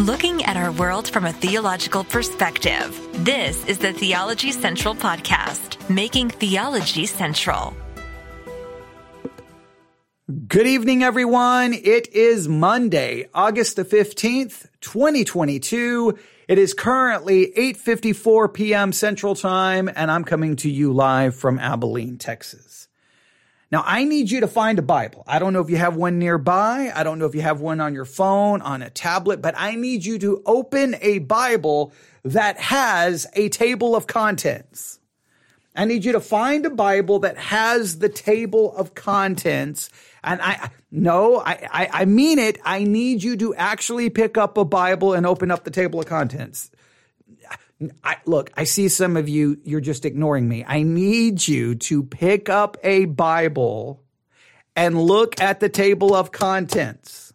looking at our world from a theological perspective. This is the Theology Central Podcast, making theology central. Good evening, everyone. It is Monday, August the 15th, 2022. It is currently 8.54 p.m. Central Time, and I'm coming to you live from Abilene, Texas. Now, I need you to find a Bible. I don't know if you have one nearby. I don't know if you have one on your phone, on a tablet, but I need you to open a Bible that has a table of contents. I need you to find a Bible that has the table of contents. And I, no, I, I, I mean it. I need you to actually pick up a Bible and open up the table of contents. I, look, I see some of you, you're just ignoring me. I need you to pick up a Bible and look at the table of contents.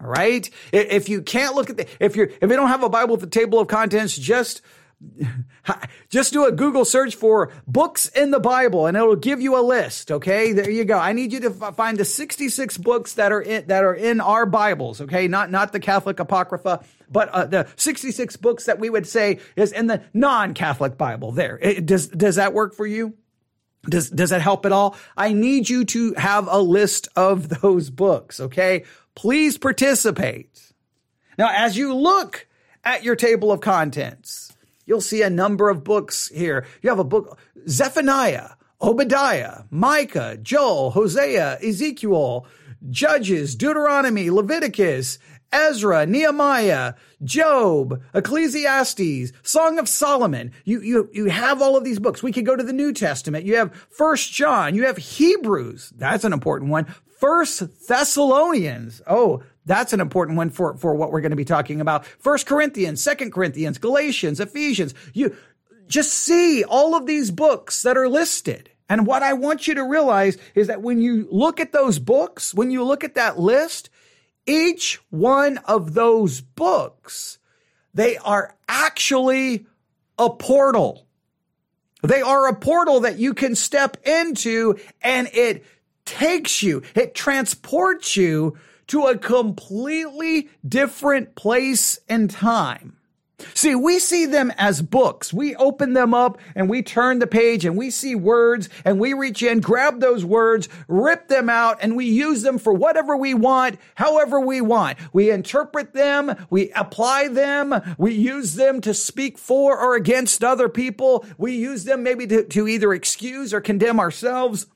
All right. If you can't look at the, if you're, if you don't have a Bible with the table of contents, just, just do a Google search for books in the Bible and it'll give you a list. Okay. There you go. I need you to f- find the 66 books that are in, that are in our Bibles. Okay. Not, not the Catholic Apocrypha but uh, the 66 books that we would say is in the non-Catholic Bible. There, it, does does that work for you? Does does that help at all? I need you to have a list of those books. Okay, please participate. Now, as you look at your table of contents, you'll see a number of books here. You have a book Zephaniah, Obadiah, Micah, Joel, Hosea, Ezekiel, Judges, Deuteronomy, Leviticus, Ezra, Nehemiah, Job, Ecclesiastes, Song of Solomon. You, you, you have all of these books. We could go to the New Testament. You have First John. You have Hebrews. That's an important one. First Thessalonians. Oh, that's an important one for, for what we're going to be talking about. First Corinthians, Second Corinthians, Galatians, Ephesians. You just see all of these books that are listed. And what I want you to realize is that when you look at those books, when you look at that list, each one of those books, they are actually a portal. They are a portal that you can step into and it takes you, it transports you to a completely different place and time. See, we see them as books. We open them up and we turn the page and we see words and we reach in, grab those words, rip them out, and we use them for whatever we want, however we want. We interpret them, we apply them, we use them to speak for or against other people. We use them maybe to, to either excuse or condemn ourselves.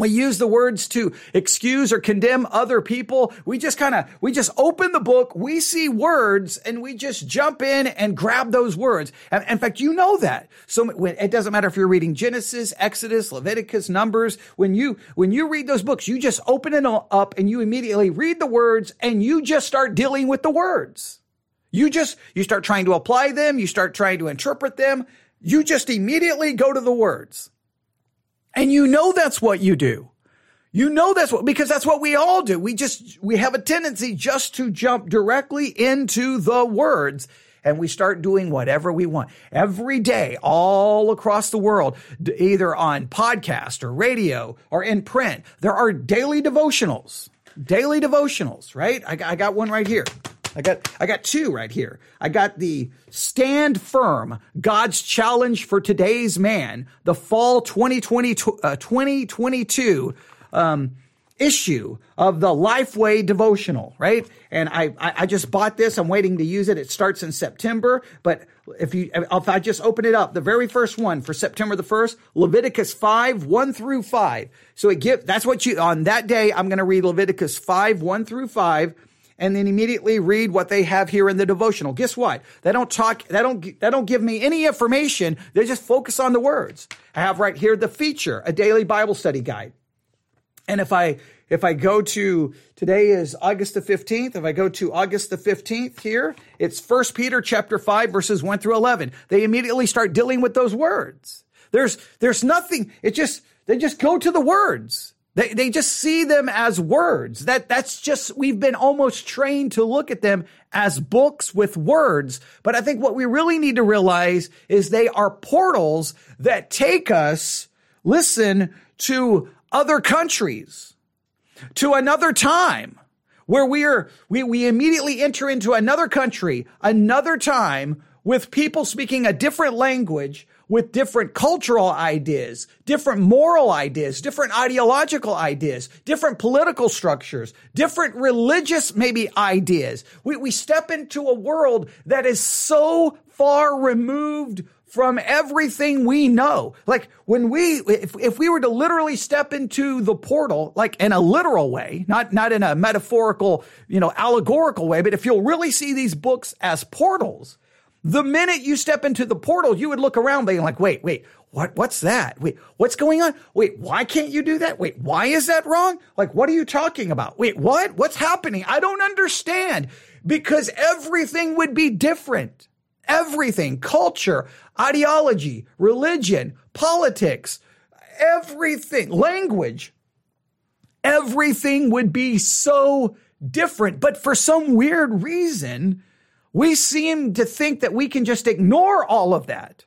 We use the words to excuse or condemn other people. We just kind of, we just open the book, we see words, and we just jump in and grab those words. And in fact, you know that. So it doesn't matter if you're reading Genesis, Exodus, Leviticus, Numbers. When you, when you read those books, you just open it up and you immediately read the words and you just start dealing with the words. You just, you start trying to apply them. You start trying to interpret them. You just immediately go to the words. And you know that's what you do. You know that's what, because that's what we all do. We just, we have a tendency just to jump directly into the words and we start doing whatever we want every day all across the world, either on podcast or radio or in print. There are daily devotionals, daily devotionals, right? I, I got one right here. I got I got two right here. I got the Stand Firm, God's Challenge for Today's Man, the fall 2020, uh, 2022 um, issue of the Lifeway devotional, right? And I, I, I just bought this. I'm waiting to use it. It starts in September, but if you, if I just open it up, the very first one for September the 1st, Leviticus 5, 1 through 5. So it give, that's what you, on that day, I'm going to read Leviticus 5, 1 through 5 and then immediately read what they have here in the devotional. Guess what? They don't talk, they don't, they don't give me any information. They just focus on the words. I have right here the feature, a daily Bible study guide. And if I, if I go to, today is August the 15th. If I go to August the 15th here, it's First Peter chapter 5 verses 1 through 11. They immediately start dealing with those words. There's, there's nothing, it just, they just go to the words. They, they just see them as words. That, that's just, we've been almost trained to look at them as books with words. But I think what we really need to realize is they are portals that take us, listen, to other countries, to another time, where we are, we, we immediately enter into another country, another time with people speaking a different language with different cultural ideas, different moral ideas, different ideological ideas, different political structures, different religious maybe ideas. We, we step into a world that is so far removed from everything we know. Like when we, if, if we were to literally step into the portal, like in a literal way, not, not in a metaphorical, you know, allegorical way, but if you'll really see these books as portals, the minute you step into the portal, you would look around being like, wait, wait, what, what's that? Wait, what's going on? Wait, why can't you do that? Wait, why is that wrong? Like, what are you talking about? Wait, what? What's happening? I don't understand because everything would be different. Everything, culture, ideology, religion, politics, everything, language, everything would be so different. But for some weird reason, we seem to think that we can just ignore all of that,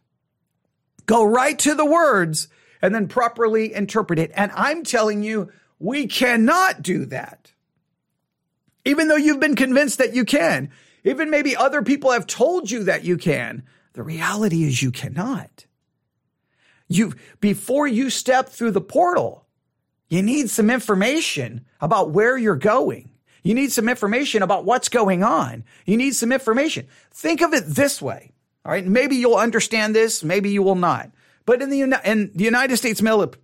go right to the words, and then properly interpret it. And I'm telling you, we cannot do that. Even though you've been convinced that you can, even maybe other people have told you that you can, the reality is you cannot. You, before you step through the portal, you need some information about where you're going. You need some information about what's going on. You need some information. Think of it this way. All right. Maybe you'll understand this. Maybe you will not. But in the, in the United States military,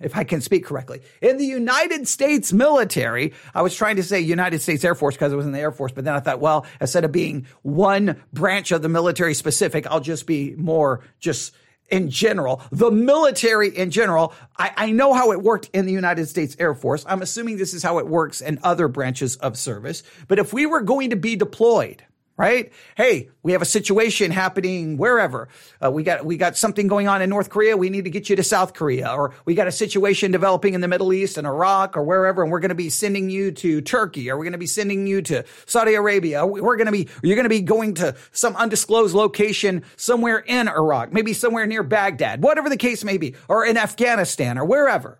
if I can speak correctly. In the United States military, I was trying to say United States Air Force because it was in the Air Force, but then I thought, well, instead of being one branch of the military specific, I'll just be more just in general, the military in general. I, I, know how it worked in the United States Air Force. I'm assuming this is how it works in other branches of service. But if we were going to be deployed, right? Hey, we have a situation happening wherever. Uh, we got we got something going on in North Korea. We need to get you to South Korea, or we got a situation developing in the Middle East and Iraq or wherever, and we're going to be sending you to Turkey, or we're going to be sending you to Saudi Arabia. We're going to be you're going to be going to some undisclosed location somewhere in Iraq, maybe somewhere near Baghdad, whatever the case may be, or in Afghanistan or wherever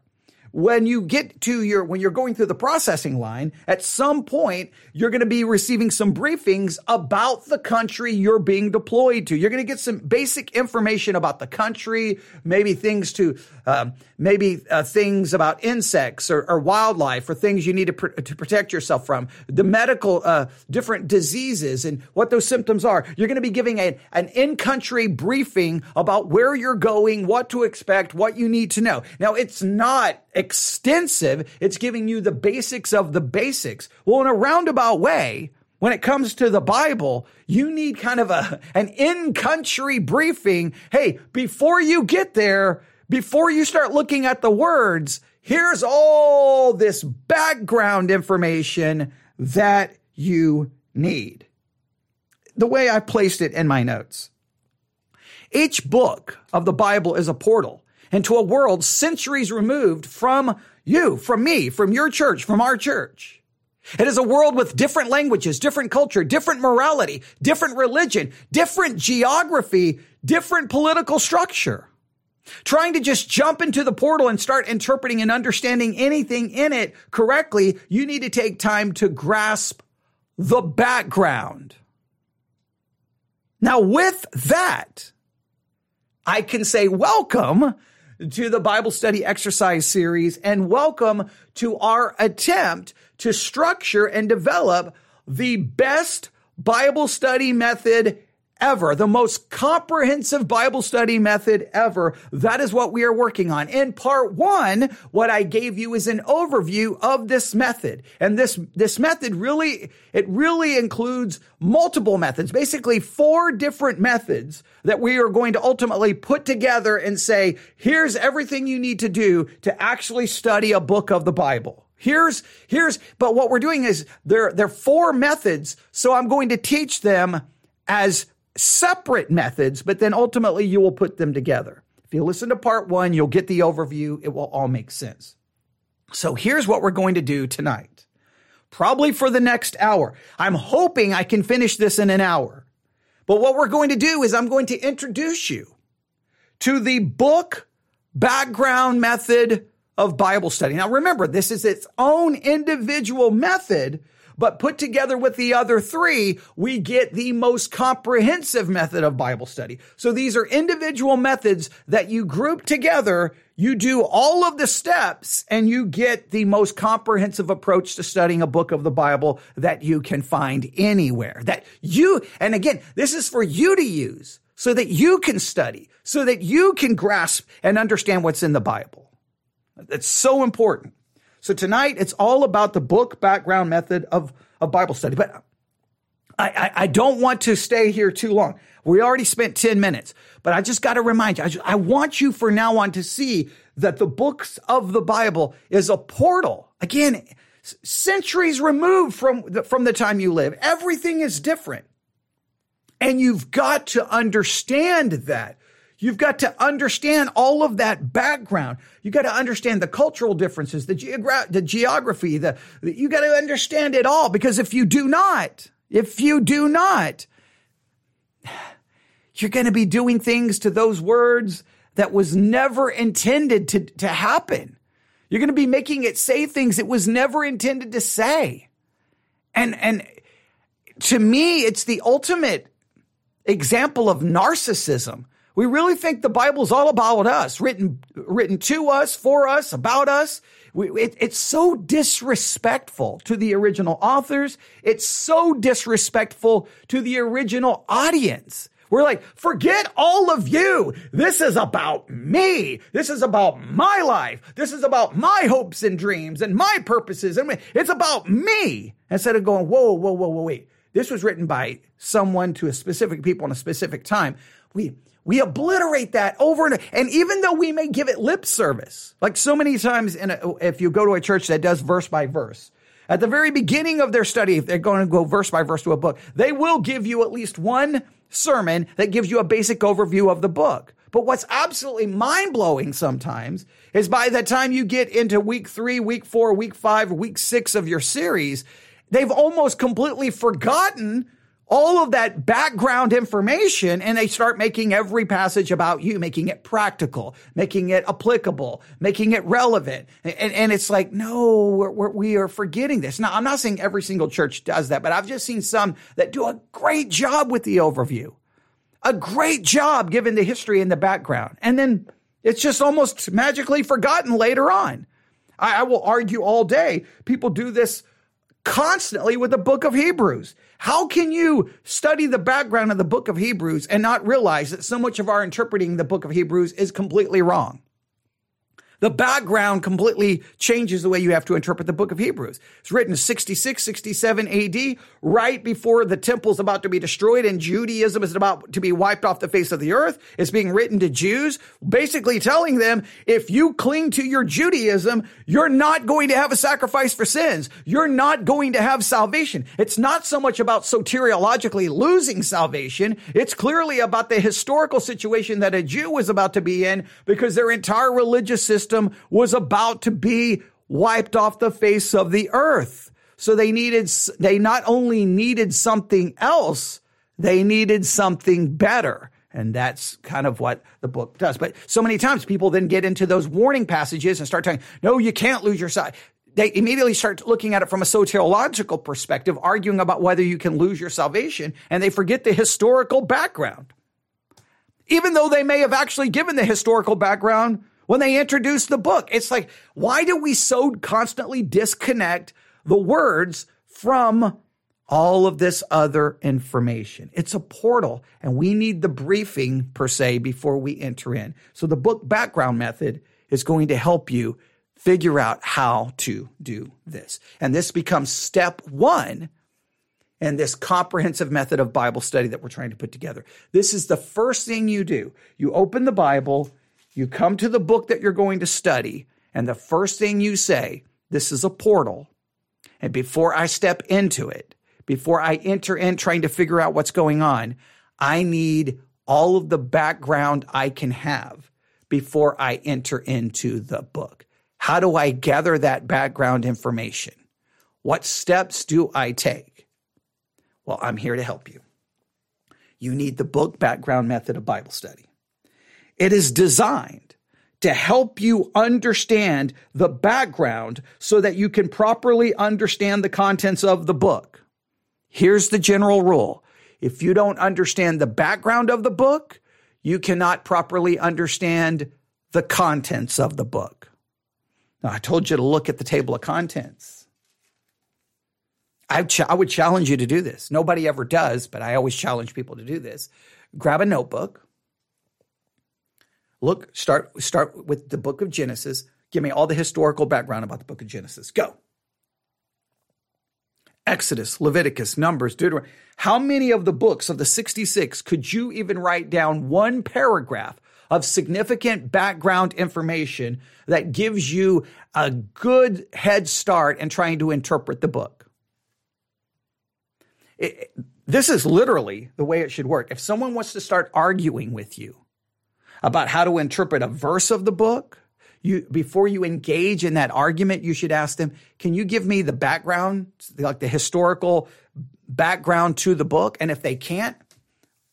when you get to your, when you're going through the processing line, at some point, you're going to be receiving some briefings about the country you're being deployed to. You're going to get some basic information about the country, maybe things to, um, maybe uh, things about insects or, or, wildlife or things you need to, pr- to protect yourself from, the medical, uh, different diseases and what those symptoms are. You're going to be giving a, an in-country briefing about where you're going, what to expect, what you need to know. Now, it's not extensive. It's giving you the basics of the basics. Well, in a roundabout way, when it comes to the Bible, you need kind of a, an in-country briefing. Hey, before you get there, before you start looking at the words, here's all this background information that you need. The way I placed it in my notes. Each book of the Bible is a portal into a world centuries removed from you, from me, from your church, from our church. It is a world with different languages, different culture, different morality, different religion, different geography, different political structure. Trying to just jump into the portal and start interpreting and understanding anything in it correctly, you need to take time to grasp the background. Now, with that, I can say welcome to the Bible study exercise series and welcome to our attempt to structure and develop the best Bible study method ever, the most comprehensive Bible study method ever. That is what we are working on. In part one, what I gave you is an overview of this method. And this, this method really, it really includes multiple methods, basically four different methods that we are going to ultimately put together and say, here's everything you need to do to actually study a book of the Bible. Here's, here's, but what we're doing is there, there are four methods. So I'm going to teach them as separate methods, but then ultimately you will put them together. If you listen to part one, you'll get the overview. It will all make sense. So here's what we're going to do tonight. Probably for the next hour. I'm hoping I can finish this in an hour. But what we're going to do is I'm going to introduce you to the book background method of Bible study. Now remember, this is its own individual method, but put together with the other three, we get the most comprehensive method of Bible study. So these are individual methods that you group together. You do all of the steps and you get the most comprehensive approach to studying a book of the Bible that you can find anywhere that you, and again, this is for you to use so that you can study, so that you can grasp and understand what's in the Bible. That's so important. So tonight it's all about the book background method of, of Bible study. But I, I, I don't want to stay here too long. We already spent 10 minutes, but I just got to remind you, I, just, I want you for now on to see that the books of the Bible is a portal. Again, centuries removed from the, from the time you live. Everything is different. And you've got to understand that. You've got to understand all of that background. You've got to understand the cultural differences, the, geogra- the geography, the, the, you got to understand it all because if you do not, if you do not, you're going to be doing things to those words that was never intended to, to happen. You're going to be making it say things it was never intended to say. And, and to me, it's the ultimate example of narcissism we really think the Bible's all about us, written, written to us, for us, about us. We, it, it's so disrespectful to the original authors. It's so disrespectful to the original audience. We're like, forget all of you. This is about me. This is about my life. This is about my hopes and dreams and my purposes. And it's about me. Instead of going, whoa, whoa, whoa, whoa, wait. This was written by someone to a specific people in a specific time. We, we obliterate that over and and even though we may give it lip service, like so many times in a, if you go to a church that does verse by verse, at the very beginning of their study, if they're going to go verse by verse to a book, they will give you at least one sermon that gives you a basic overview of the book. But what's absolutely mind blowing sometimes is by the time you get into week three, week four, week five, week six of your series, they've almost completely forgotten all of that background information and they start making every passage about you, making it practical, making it applicable, making it relevant. And, and it's like, no, we're, we're, we are forgetting this. Now, I'm not saying every single church does that, but I've just seen some that do a great job with the overview, a great job given the history and the background. And then it's just almost magically forgotten later on. I, I will argue all day. People do this constantly with the book of Hebrews. How can you study the background of the book of Hebrews and not realize that so much of our interpreting the book of Hebrews is completely wrong? The background completely changes the way you have to interpret the book of Hebrews. It's written 66, 67 AD, right before the temple is about to be destroyed and Judaism is about to be wiped off the face of the earth. It's being written to Jews, basically telling them, if you cling to your Judaism, you're not going to have a sacrifice for sins. You're not going to have salvation. It's not so much about soteriologically losing salvation. It's clearly about the historical situation that a Jew was about to be in because their entire religious system system was about to be wiped off the face of the earth. So they needed, they not only needed something else, they needed something better. And that's kind of what the book does. But so many times people then get into those warning passages and start telling, no, you can't lose your sight. They immediately start looking at it from a soteriological perspective, arguing about whether you can lose your salvation, and they forget the historical background. Even though they may have actually given the historical background when they introduced the book. It's like, why do we so constantly disconnect the words from all of this other information? It's a portal and we need the briefing per se before we enter in. So the book background method is going to help you figure out how to do this. And this becomes step one in this comprehensive method of Bible study that we're trying to put together. This is the first thing you do. You open the Bible, you come to the book that you're going to study, and the first thing you say, This is a portal. And before I step into it, before I enter in trying to figure out what's going on, I need all of the background I can have before I enter into the book. How do I gather that background information? What steps do I take? Well, I'm here to help you. You need the book background method of Bible study. It is designed to help you understand the background so that you can properly understand the contents of the book. Here's the general rule. If you don't understand the background of the book, you cannot properly understand the contents of the book. Now, I told you to look at the table of contents. I, ch- I would challenge you to do this. Nobody ever does, but I always challenge people to do this. Grab a notebook. Look, start start with the book of Genesis. Give me all the historical background about the book of Genesis. Go. Exodus, Leviticus, Numbers, Deuteronomy. How many of the books of the 66 could you even write down one paragraph of significant background information that gives you a good head start in trying to interpret the book? It, this is literally the way it should work. If someone wants to start arguing with you about how to interpret a verse of the book, you before you engage in that argument, you should ask them, "Can you give me the background, like the historical background to the book?" And if they can't,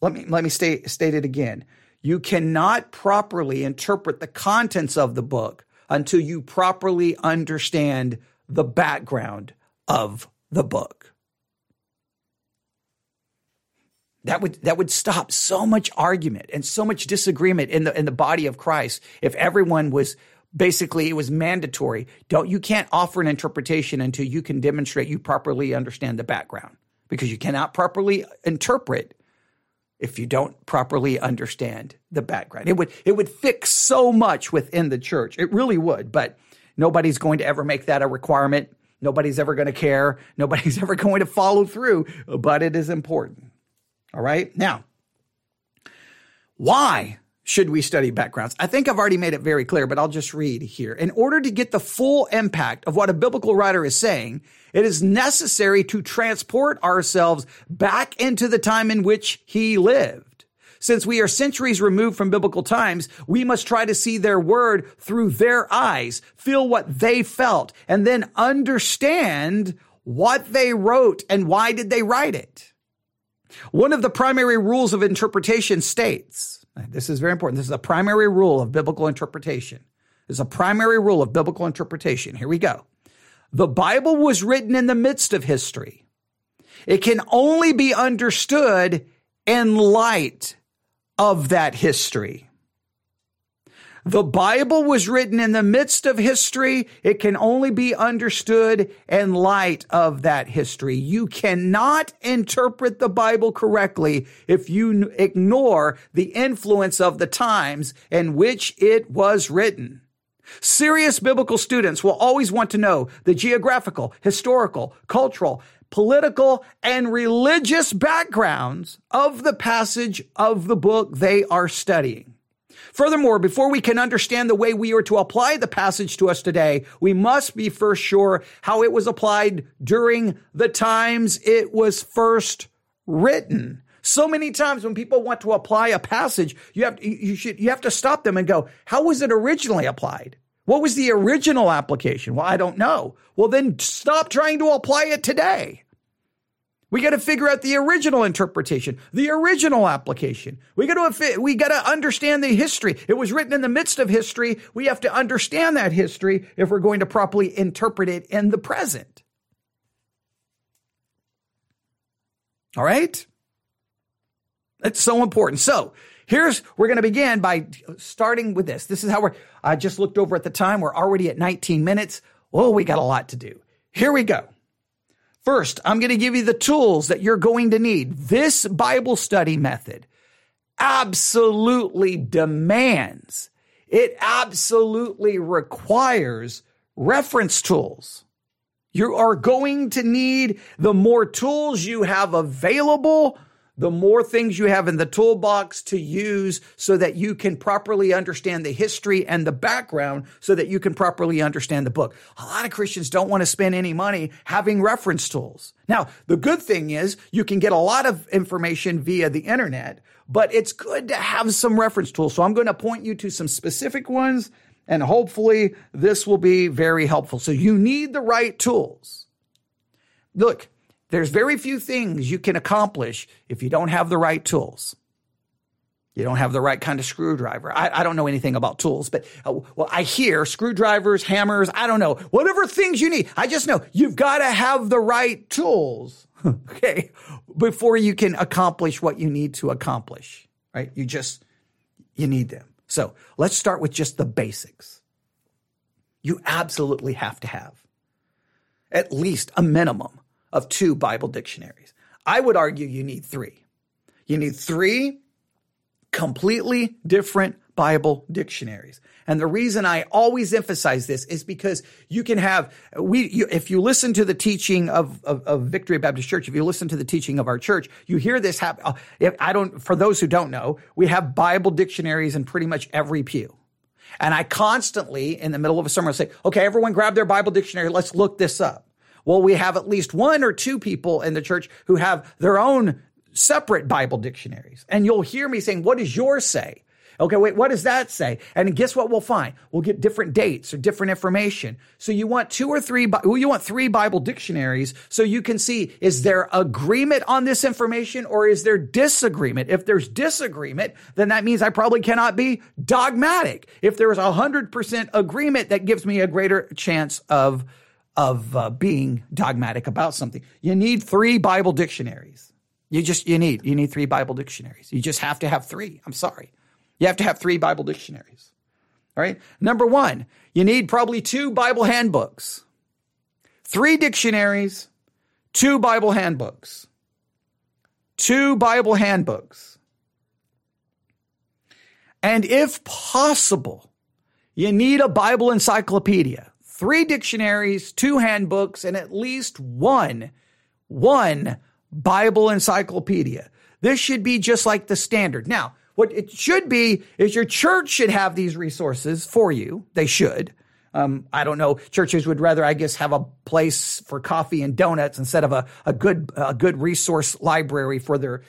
let me let me state state it again. You cannot properly interpret the contents of the book until you properly understand the background of the book. That would that would stop so much argument and so much disagreement in the in the body of Christ if everyone was basically it was mandatory. Don't you can't offer an interpretation until you can demonstrate you properly understand the background because you cannot properly interpret if you don't properly understand the background. It would it would fix so much within the church. It really would, but nobody's going to ever make that a requirement. Nobody's ever going to care. Nobody's ever going to follow through, but it is important. All right? Now, why should we study backgrounds? I think I've already made it very clear, but I'll just read here. In order to get the full impact of what a biblical writer is saying, it is necessary to transport ourselves back into the time in which he lived. Since we are centuries removed from biblical times, we must try to see their word through their eyes, feel what they felt, and then understand what they wrote and why did they write it. One of the primary rules of interpretation states, this is very important. This is a primary rule of biblical interpretation. This is a primary rule of biblical interpretation. Here we go. The Bible was written in the midst of history. It can only be understood in light of that history. The Bible was written in the midst of history. It can only be understood in light of that history. You cannot interpret the Bible correctly if you ignore the influence of the times in which it was written. Serious biblical students will always want to know the geographical, historical, cultural, political, and religious backgrounds of the passage of the book they are studying. Furthermore, before we can understand the way we are to apply the passage to us today, we must be first sure how it was applied during the times it was first written. So many times when people want to apply a passage, you have, you should, you have to stop them and go, how was it originally applied? What was the original application? Well, I don't know. Well, then stop trying to apply it today. We got to figure out the original interpretation, the original application. We got to we got to understand the history. It was written in the midst of history. We have to understand that history if we're going to properly interpret it in the present. All right? That's so important. So, here's we're going to begin by starting with this. This is how we're I just looked over at the time. We're already at 19 minutes. Oh, we got a lot to do. Here we go. First, I'm going to give you the tools that you're going to need. This Bible study method absolutely demands, it absolutely requires reference tools. You are going to need the more tools you have available the more things you have in the toolbox to use so that you can properly understand the history and the background so that you can properly understand the book. A lot of Christians don't want to spend any money having reference tools. Now, the good thing is you can get a lot of information via the internet, but it's good to have some reference tools. So I'm going to point you to some specific ones and hopefully this will be very helpful. So you need the right tools. Look, there's very few things you can accomplish if you don't have the right tools. You don't have the right kind of screwdriver. I, I don't know anything about tools, but uh, well, I hear screwdrivers, hammers, I don't know, whatever things you need. I just know you've got to have the right tools, okay, before you can accomplish what you need to accomplish, right? You just, you need them. So let's start with just the basics. You absolutely have to have at least a minimum of two Bible dictionaries. I would argue you need three. You need three completely different Bible dictionaries. And the reason I always emphasize this is because you can have, we, you, if you listen to the teaching of, of, of, Victory Baptist Church, if you listen to the teaching of our church, you hear this happen. Uh, I don't, for those who don't know, we have Bible dictionaries in pretty much every pew. And I constantly, in the middle of a sermon, say, okay, everyone grab their Bible dictionary. Let's look this up. Well, we have at least one or two people in the church who have their own separate Bible dictionaries. And you'll hear me saying, what does yours say? Okay, wait, what does that say? And guess what we'll find? We'll get different dates or different information. So you want two or three, well, you want three Bible dictionaries so you can see, is there agreement on this information or is there disagreement? If there's disagreement, then that means I probably cannot be dogmatic. If a hundred percent agreement, that gives me a greater chance of, of uh, being dogmatic about something. You need three Bible dictionaries. You just, you need, you need three Bible dictionaries. You just have to have three. I'm sorry. You have to have three Bible dictionaries. All right. Number one, you need probably two Bible handbooks, three dictionaries, two Bible handbooks, two Bible handbooks. And if possible, you need a Bible encyclopedia, three dictionaries, two handbooks, and at least one, one Bible encyclopedia. This should be just like the standard. Now, what it should be is your church should have these resources for you. They should. Um, I don't know. Churches would rather, I guess, have a place for coffee and donuts instead of a, a good a good resource library for their.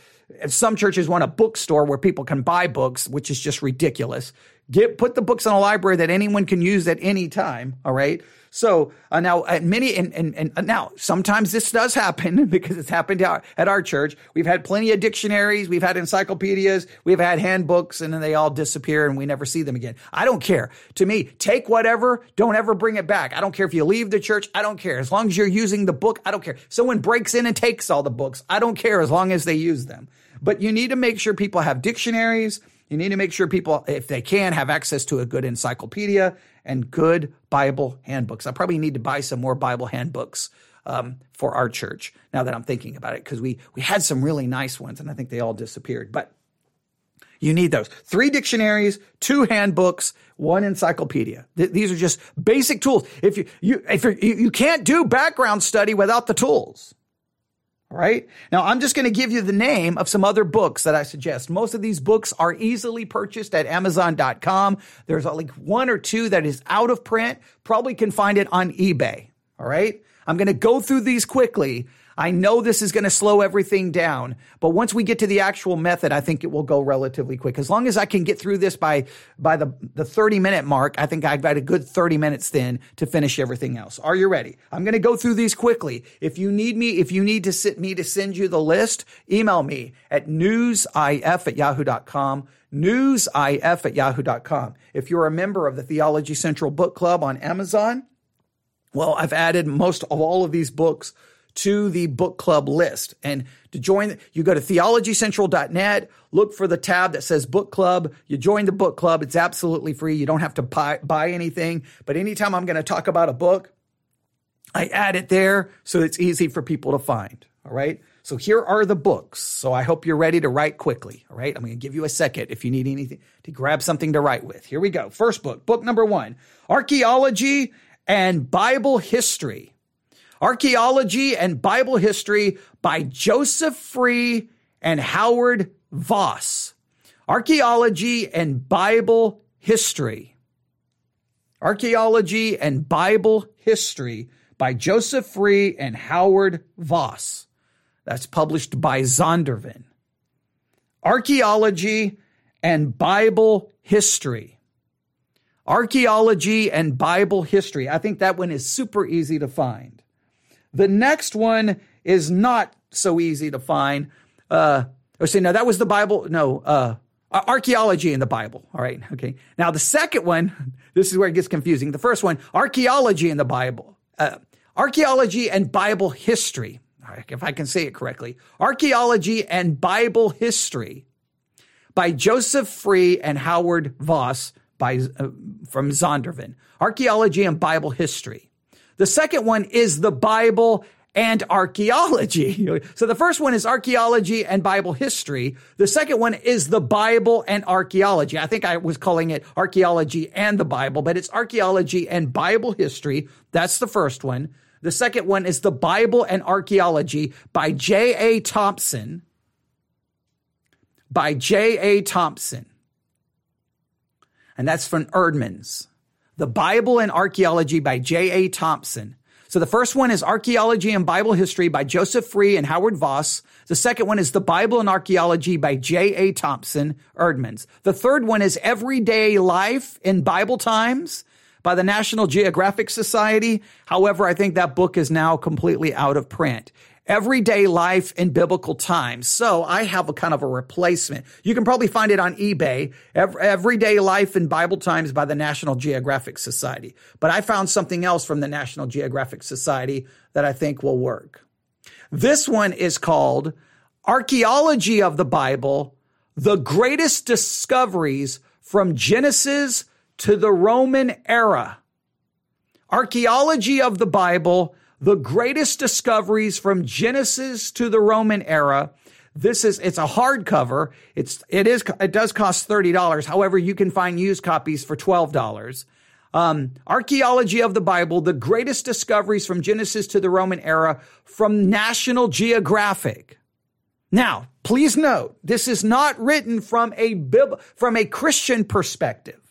Some churches want a bookstore where people can buy books, which is just ridiculous. Get put the books in a library that anyone can use at any time. All right. So uh, now at many and, and and uh, now sometimes this does happen because it's happened at our church. We've had plenty of dictionaries, we've had encyclopedias, we've had handbooks, and then they all disappear and we never see them again. I don't care. To me, take whatever, don't ever bring it back. I don't care if you leave the church. I don't care as long as you're using the book. I don't care. Someone breaks in and takes all the books. I don't care as long as they use them. But you need to make sure people have dictionaries you need to make sure people, if they can, have access to a good encyclopedia and good Bible handbooks. I probably need to buy some more Bible handbooks um, for our church now that I'm thinking about it because we we had some really nice ones and I think they all disappeared. But you need those three dictionaries, two handbooks, one encyclopedia. Th- these are just basic tools. If you you if you you can't do background study without the tools. Right Now, I'm just going to give you the name of some other books that I suggest. Most of these books are easily purchased at Amazon.com. There's uh, like one or two that is out of print. Probably can find it on eBay. All right. I'm going to go through these quickly I know this is going to slow everything down, but once we get to the actual method, I think it will go relatively quick. As long as I can get through this by by the the 30 minute mark, I think I've got a good 30 minutes then to finish everything else. Are you ready? I'm going to go through these quickly. If you need me, if you need to sit me to send you the list, email me at newsif at yahoo.com newsif at yahoo.com. If you're a member of the Theology Central Book Club on Amazon, well, I've added most of all of these books to the book club list. And to join, you go to theologycentral.net, look for the tab that says book club. You join the book club. It's absolutely free. You don't have to buy, buy anything. But anytime I'm going to talk about a book, I add it there so it's easy for people to find. All right. So here are the books. So I hope you're ready to write quickly. All right. I'm going to give you a second if you need anything to grab something to write with. Here we go. First book, book number one, Archaeology and Bible History Archaeology and Bible History by Joseph Free and Howard Vos. Archaeology and Bible History. Archaeology and Bible History by Joseph Free and Howard Vos. That's published by Zondervan. Archaeology and Bible History. Archaeology and Bible History. I think that one is super easy to find. The next one is not so easy to find. Uh, or say, no, that was the Bible. No, uh, archaeology in the Bible. All right. Okay. Now the second one, this is where it gets confusing. The first one, archaeology in the Bible. Uh, archaeology and Bible history. if I can say it correctly. Archaeology and Bible history by Joseph Free and Howard Vos by, uh, from Zondervan. Archaeology and Bible history. The second one is the Bible and archaeology. So the first one is archaeology and Bible history. The second one is the Bible and archaeology. I think I was calling it archaeology and the Bible, but it's archaeology and Bible history. That's the first one. The second one is the Bible and archaeology by J.A. Thompson. By J.A. Thompson. And that's from Eerdmans. The Bible and Archaeology by J.A. Thompson. So the first one is Archaeology and Bible History by Joseph Free and Howard Vos. The second one is The Bible and Archaeology by J.A. Thompson, Eerdmans. The third one is Everyday Life in Bible Times by the National Geographic Society. However, I think that book is now completely out of print everyday life in biblical times. So I have a kind of a replacement. You can probably find it on eBay, everyday life in Bible times by the National Geographic Society. But I found something else from the National Geographic Society that I think will work. This one is called Archaeology of the Bible, the greatest discoveries from Genesis to the Roman era. Archaeology of the Bible, the greatest discoveries from Genesis to the Roman era. This is, it's a hardcover. It's, it is, it does cost $30. However, you can find used copies for $12. Um, Archaeology of the Bible, the greatest discoveries from Genesis to the Roman era from National Geographic. Now, please note, this is not written from a bib- from a Christian perspective.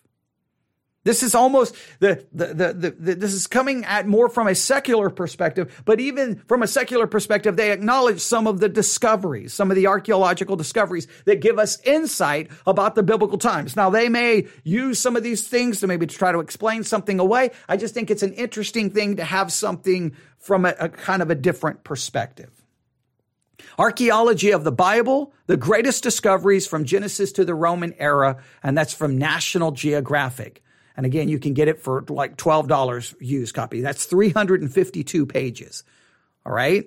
This is almost the, the, the, the, this is coming at more from a secular perspective, but even from a secular perspective, they acknowledge some of the discoveries, some of the archaeological discoveries that give us insight about the biblical times. Now, they may use some of these things to maybe try to explain something away. I just think it's an interesting thing to have something from a, a kind of a different perspective. Archaeology of the Bible, the greatest discoveries from Genesis to the Roman era, and that's from National Geographic. And again, you can get it for like $12 used copy. That's 352 pages. All right.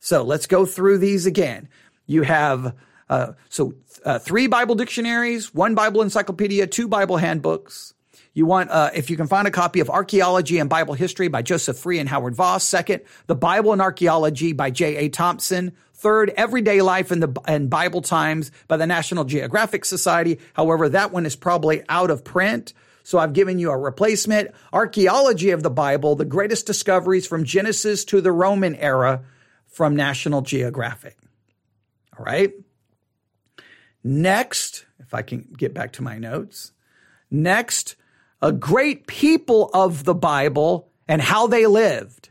So let's go through these again. You have, uh, so uh, three Bible dictionaries, one Bible encyclopedia, two Bible handbooks. You want, uh, if you can find a copy of Archaeology and Bible History by Joseph Free and Howard Vos. Second, The Bible and Archaeology by J.A. Thompson. Third, Everyday Life in the in Bible Times by the National Geographic Society. However, that one is probably out of print. So I've given you a replacement. Archaeology of the Bible, the greatest discoveries from Genesis to the Roman era from National Geographic. All right. Next, if I can get back to my notes. Next, a great people of the Bible and how they lived.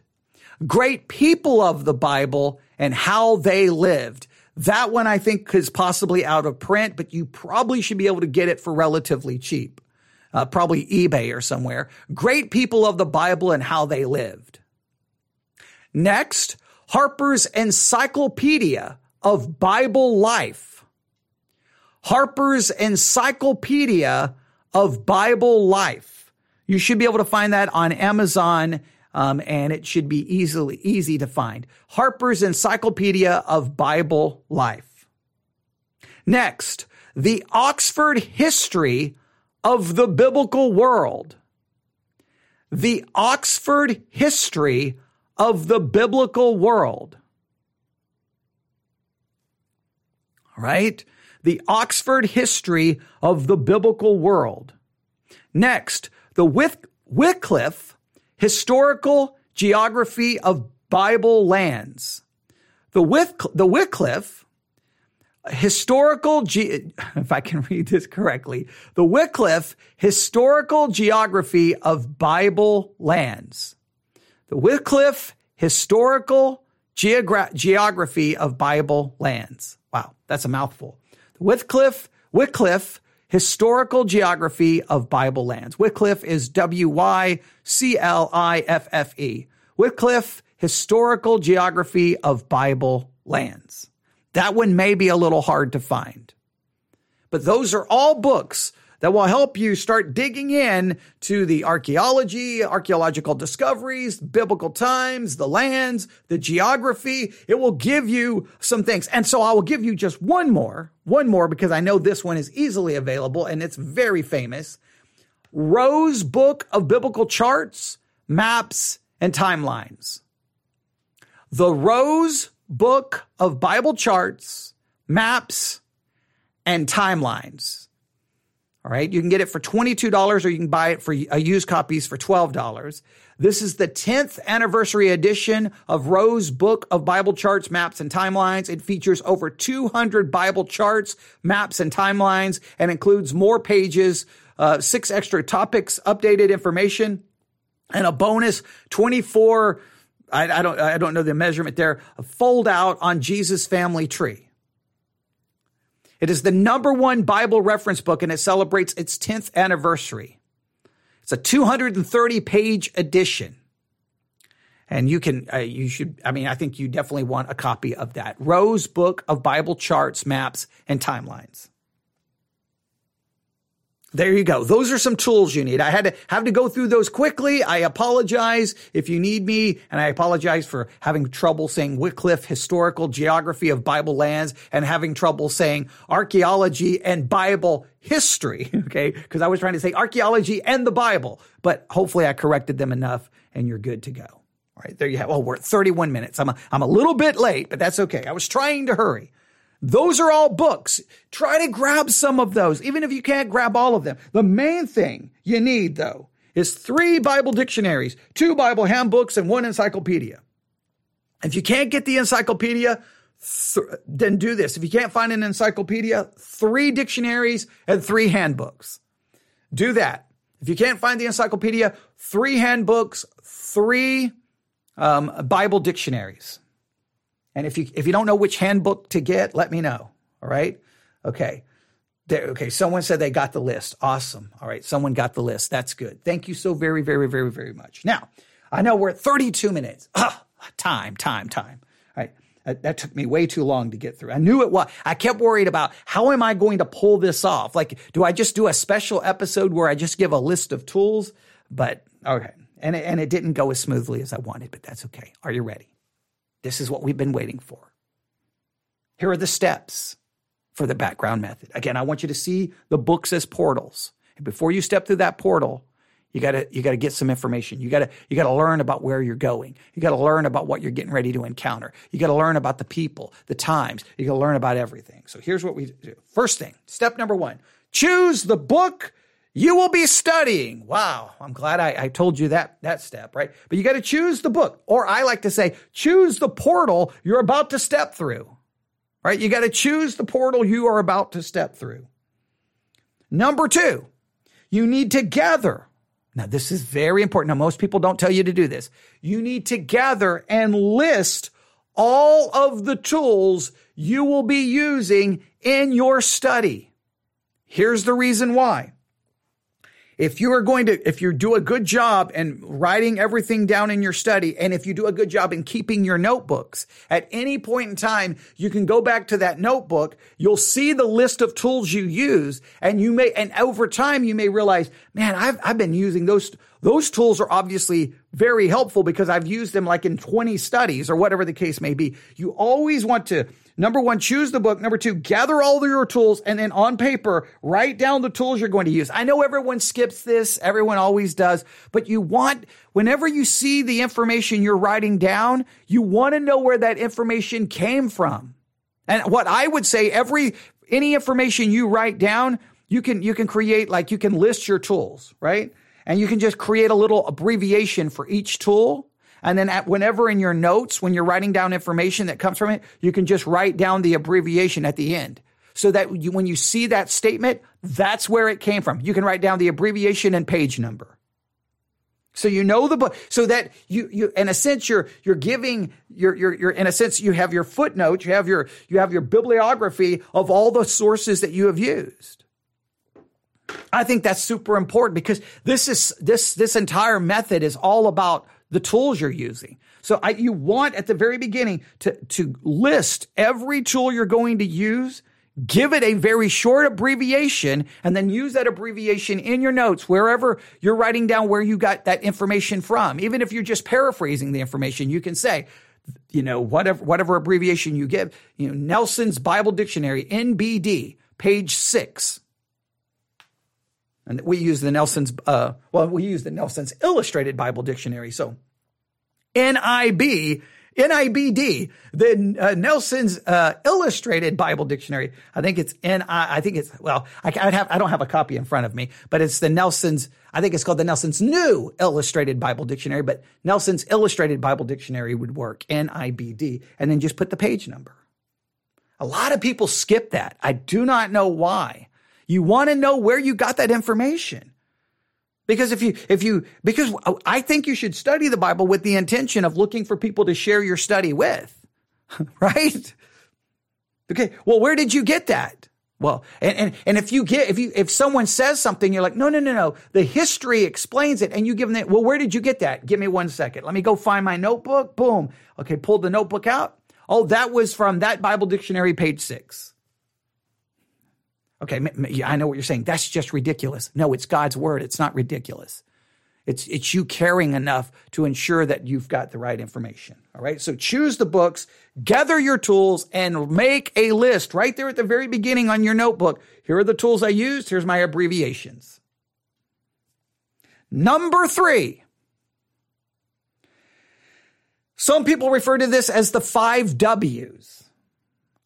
Great people of the Bible and how they lived. That one I think is possibly out of print, but you probably should be able to get it for relatively cheap uh, probably eBay or somewhere. Great people of the Bible and how they lived. Next, Harper's Encyclopedia of Bible Life. Harper's Encyclopedia of Bible Life. You should be able to find that on Amazon, um, and it should be easily easy to find. Harper's Encyclopedia of Bible Life. Next, the Oxford History of the biblical world. The Oxford history of the biblical world. Right? The Oxford history of the biblical world. Next, the Wycliffe historical geography of Bible lands. The, the Wycliffe historical, ge- if I can read this correctly, the Wycliffe historical geography of Bible lands. The Wycliffe historical geogra- geography of Bible lands. Wow, that's a mouthful. The Wycliffe, Wycliffe historical geography of Bible lands. Wycliffe is W Y C L I F F E. Wycliffe historical geography of Bible lands. That one may be a little hard to find. but those are all books that will help you start digging in to the archaeology, archaeological discoveries, biblical times, the lands, the geography. It will give you some things. And so I will give you just one more, one more because I know this one is easily available and it's very famous. Rose Book of Biblical Charts, Maps, and Timelines. The Rose Book of Bible Charts, Maps, and Timelines. All right. You can get it for $22 or you can buy it for uh, used copies for $12. This is the 10th anniversary edition of Rose Book of Bible Charts, Maps, and Timelines. It features over 200 Bible charts, maps, and timelines and includes more pages, uh, six extra topics, updated information, and a bonus 24 I, I, don't I don't know the measurement there. A fold out on Jesus family tree. It is the number one Bible reference book and it celebrates its 10th anniversary. It's a 230 page edition. And you can, uh, you should, I mean, I think you definitely want a copy of that. Rose Book of Bible Charts, Maps, and Timelines. There you go. Those are some tools you need. I had to have to go through those quickly. I apologize if you need me, and I apologize for having trouble saying Wycliffe historical geography of Bible lands and having trouble saying archaeology and Bible history. Okay. Cause I was trying to say archaeology and the Bible, but hopefully I corrected them enough and you're good to go. All right. There you have. Oh, we're at 31 minutes. I'm a, I'm a little bit late, but that's okay. I was trying to hurry. Those are all books. Try to grab some of those, even if you can't grab all of them. The main thing you need, though, is three Bible dictionaries, two Bible handbooks, and one encyclopedia. If you can't get the encyclopedia, th- then do this. If you can't find an encyclopedia, three dictionaries and three handbooks. Do that. If you can't find the encyclopedia, three handbooks, three um, Bible dictionaries. And if you if you don't know which handbook to get, let me know. All right. Okay. There, okay. Someone said they got the list. Awesome. All right. Someone got the list. That's good. Thank you so very, very, very, very much. Now, I know we're at 32 minutes. Ah, time, time, time. All right. That, that took me way too long to get through. I knew it was. I kept worried about how am I going to pull this off? Like, do I just do a special episode where I just give a list of tools? But okay. And and it didn't go as smoothly as I wanted, but that's okay. Are you ready? This is what we've been waiting for. Here are the steps for the background method. Again, I want you to see the books as portals. And before you step through that portal, you gotta you gotta get some information. You gotta you gotta learn about where you're going. You gotta learn about what you're getting ready to encounter. You gotta learn about the people, the times. You gotta learn about everything. So here's what we do. First thing, step number one: choose the book you will be studying. Wow. I'm glad I, I told you that, that step, right? But you got to choose the book, or I like to say, choose the portal you're about to step through, right? You got to choose the portal you are about to step through. Number two, you need to gather. Now, this is very important. Now, most people don't tell you to do this. You need to gather and list all of the tools you will be using in your study. Here's the reason why. If you are going to, if you do a good job in writing everything down in your study, and if you do a good job in keeping your notebooks, at any point in time, you can go back to that notebook. You'll see the list of tools you use, and you may, and over time, you may realize, man, I've, I've been using those, those tools are obviously very helpful because I've used them like in 20 studies or whatever the case may be. You always want to, Number one, choose the book. Number two, gather all of your tools and then on paper, write down the tools you're going to use. I know everyone skips this. Everyone always does, but you want, whenever you see the information you're writing down, you want to know where that information came from. And what I would say, every, any information you write down, you can, you can create, like you can list your tools, right? And you can just create a little abbreviation for each tool and then at, whenever in your notes, when you're writing down information that comes from it, you can just write down the abbreviation at the end. So that you, when you see that statement, that's where it came from. You can write down the abbreviation and page number. So you know the book, so that you, you, in a sense, you're, you're giving, you're, you're, you're, in a sense, you have your footnote, you have your, you have your bibliography of all the sources that you have used. I think that's super important because this is, this, this entire method is all about the tools you're using. So I, you want at the very beginning to, to list every tool you're going to use give it a very short abbreviation, and then use that abbreviation in your notes wherever you're writing down where you got that information from. Even if you're just paraphrasing the information, you can say, you know, whatever whatever abbreviation you give, you know, Nelson's Bible Dictionary, NBD, page six. And we use the Nelson's, uh, well, we use the Nelson's Illustrated Bible Dictionary. So NIB NIBD, the uh, Nelson's uh, Illustrated Bible Dictionary. I think it's N. I think it's well. I, I have I don't have a copy in front of me, but it's the Nelson's. I think it's called the Nelson's New Illustrated Bible Dictionary, but Nelson's Illustrated Bible Dictionary would work. NIBD, and then just put the page number. A lot of people skip that. I do not know why. You want to know where you got that information. Because if you, if you, because I think you should study the Bible with the intention of looking for people to share your study with, right? Okay. Well, where did you get that? Well, and, and, and if you get, if you, if someone says something, you're like, no, no, no, no, the history explains it. And you give them that. Well, where did you get that? Give me one second. Let me go find my notebook. Boom. Okay. Pull the notebook out. Oh, that was from that Bible dictionary, page six. Okay, I know what you're saying. That's just ridiculous. No, it's God's word. It's not ridiculous. It's, it's you caring enough to ensure that you've got the right information. All right. So choose the books, gather your tools, and make a list right there at the very beginning on your notebook. Here are the tools I used. Here's my abbreviations. Number three. Some people refer to this as the five W's.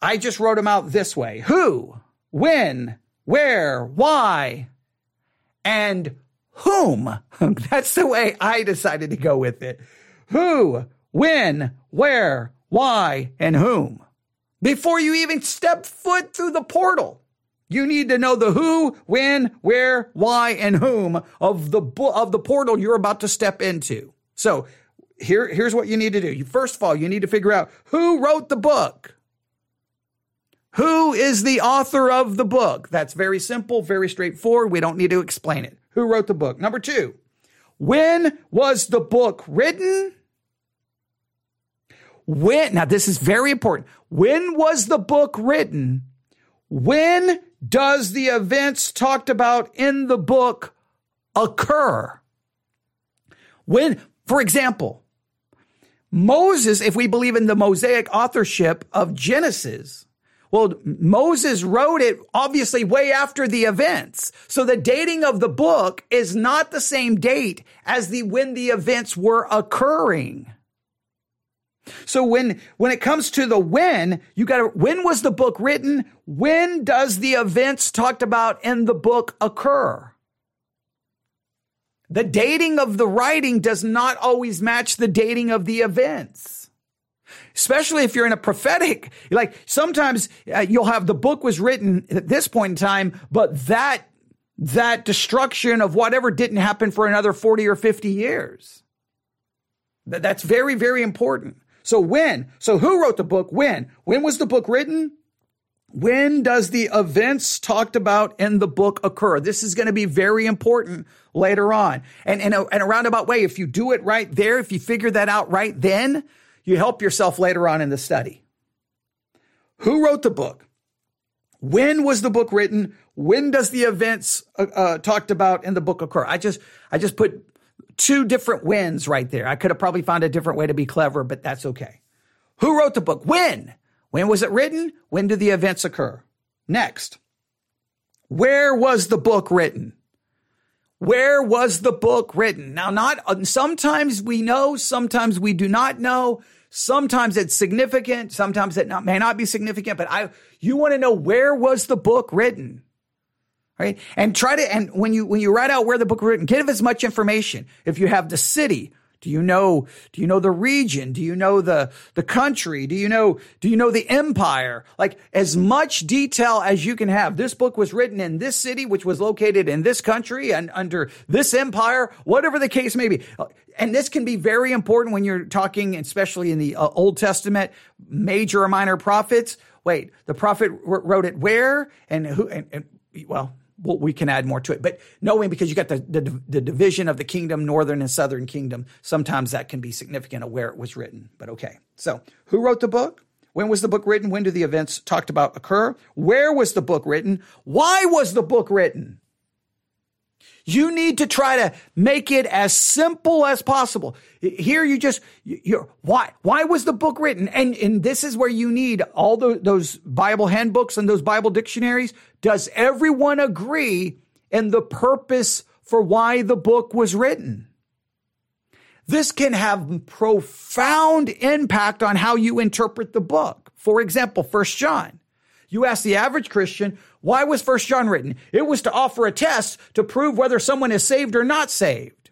I just wrote them out this way. Who? When, where, why, and whom. That's the way I decided to go with it. Who, when, where, why, and whom. Before you even step foot through the portal, you need to know the who, when, where, why, and whom of the of the portal you're about to step into. So here, here's what you need to do. First of all, you need to figure out who wrote the book. Who is the author of the book? That's very simple, very straightforward. We don't need to explain it. Who wrote the book? Number two, when was the book written? When, now this is very important. When was the book written? When does the events talked about in the book occur? When, for example, Moses, if we believe in the Mosaic authorship of Genesis, well, Moses wrote it obviously way after the events. So the dating of the book is not the same date as the when the events were occurring. So when when it comes to the when, you got to when was the book written? When does the events talked about in the book occur? The dating of the writing does not always match the dating of the events especially if you're in a prophetic, like sometimes uh, you'll have the book was written at this point in time, but that, that destruction of whatever didn't happen for another 40 or 50 years. That's very, very important. So when? So who wrote the book? When? When was the book written? When does the events talked about in the book occur? This is going to be very important later on. And in a, in a roundabout way, if you do it right there, if you figure that out right then, you help yourself later on in the study. Who wrote the book? When was the book written? When does the events uh, uh, talked about in the book occur? I just I just put two different wins right there. I could have probably found a different way to be clever, but that's okay. Who wrote the book? When? When was it written? When did the events occur? Next. Where was the book written? Where was the book written? Now, not sometimes we know, sometimes we do not know. Sometimes it's significant, sometimes it not, may not be significant, but I, you want to know where was the book written? Right? And try to, and when you, when you write out where the book was written, give as much information. If you have the city, do you know, do you know the region? Do you know the, the country? Do you know, do you know the empire? Like as much detail as you can have. This book was written in this city, which was located in this country and under this empire, whatever the case may be. And this can be very important when you're talking, especially in the uh, Old Testament, major or minor prophets. Wait, the prophet wrote it where and who, and, and well, well, we can add more to it. But knowing because you got the, the, the division of the kingdom, northern and southern kingdom, sometimes that can be significant of where it was written. But okay. So who wrote the book? When was the book written? When do the events talked about occur? Where was the book written? Why was the book written? You need to try to make it as simple as possible. Here you just, you're, why, why was the book written? And, and this is where you need all the, those Bible handbooks and those Bible dictionaries. Does everyone agree in the purpose for why the book was written? This can have profound impact on how you interpret the book. For example, First John. You ask the average Christian, why was First John written? It was to offer a test to prove whether someone is saved or not saved.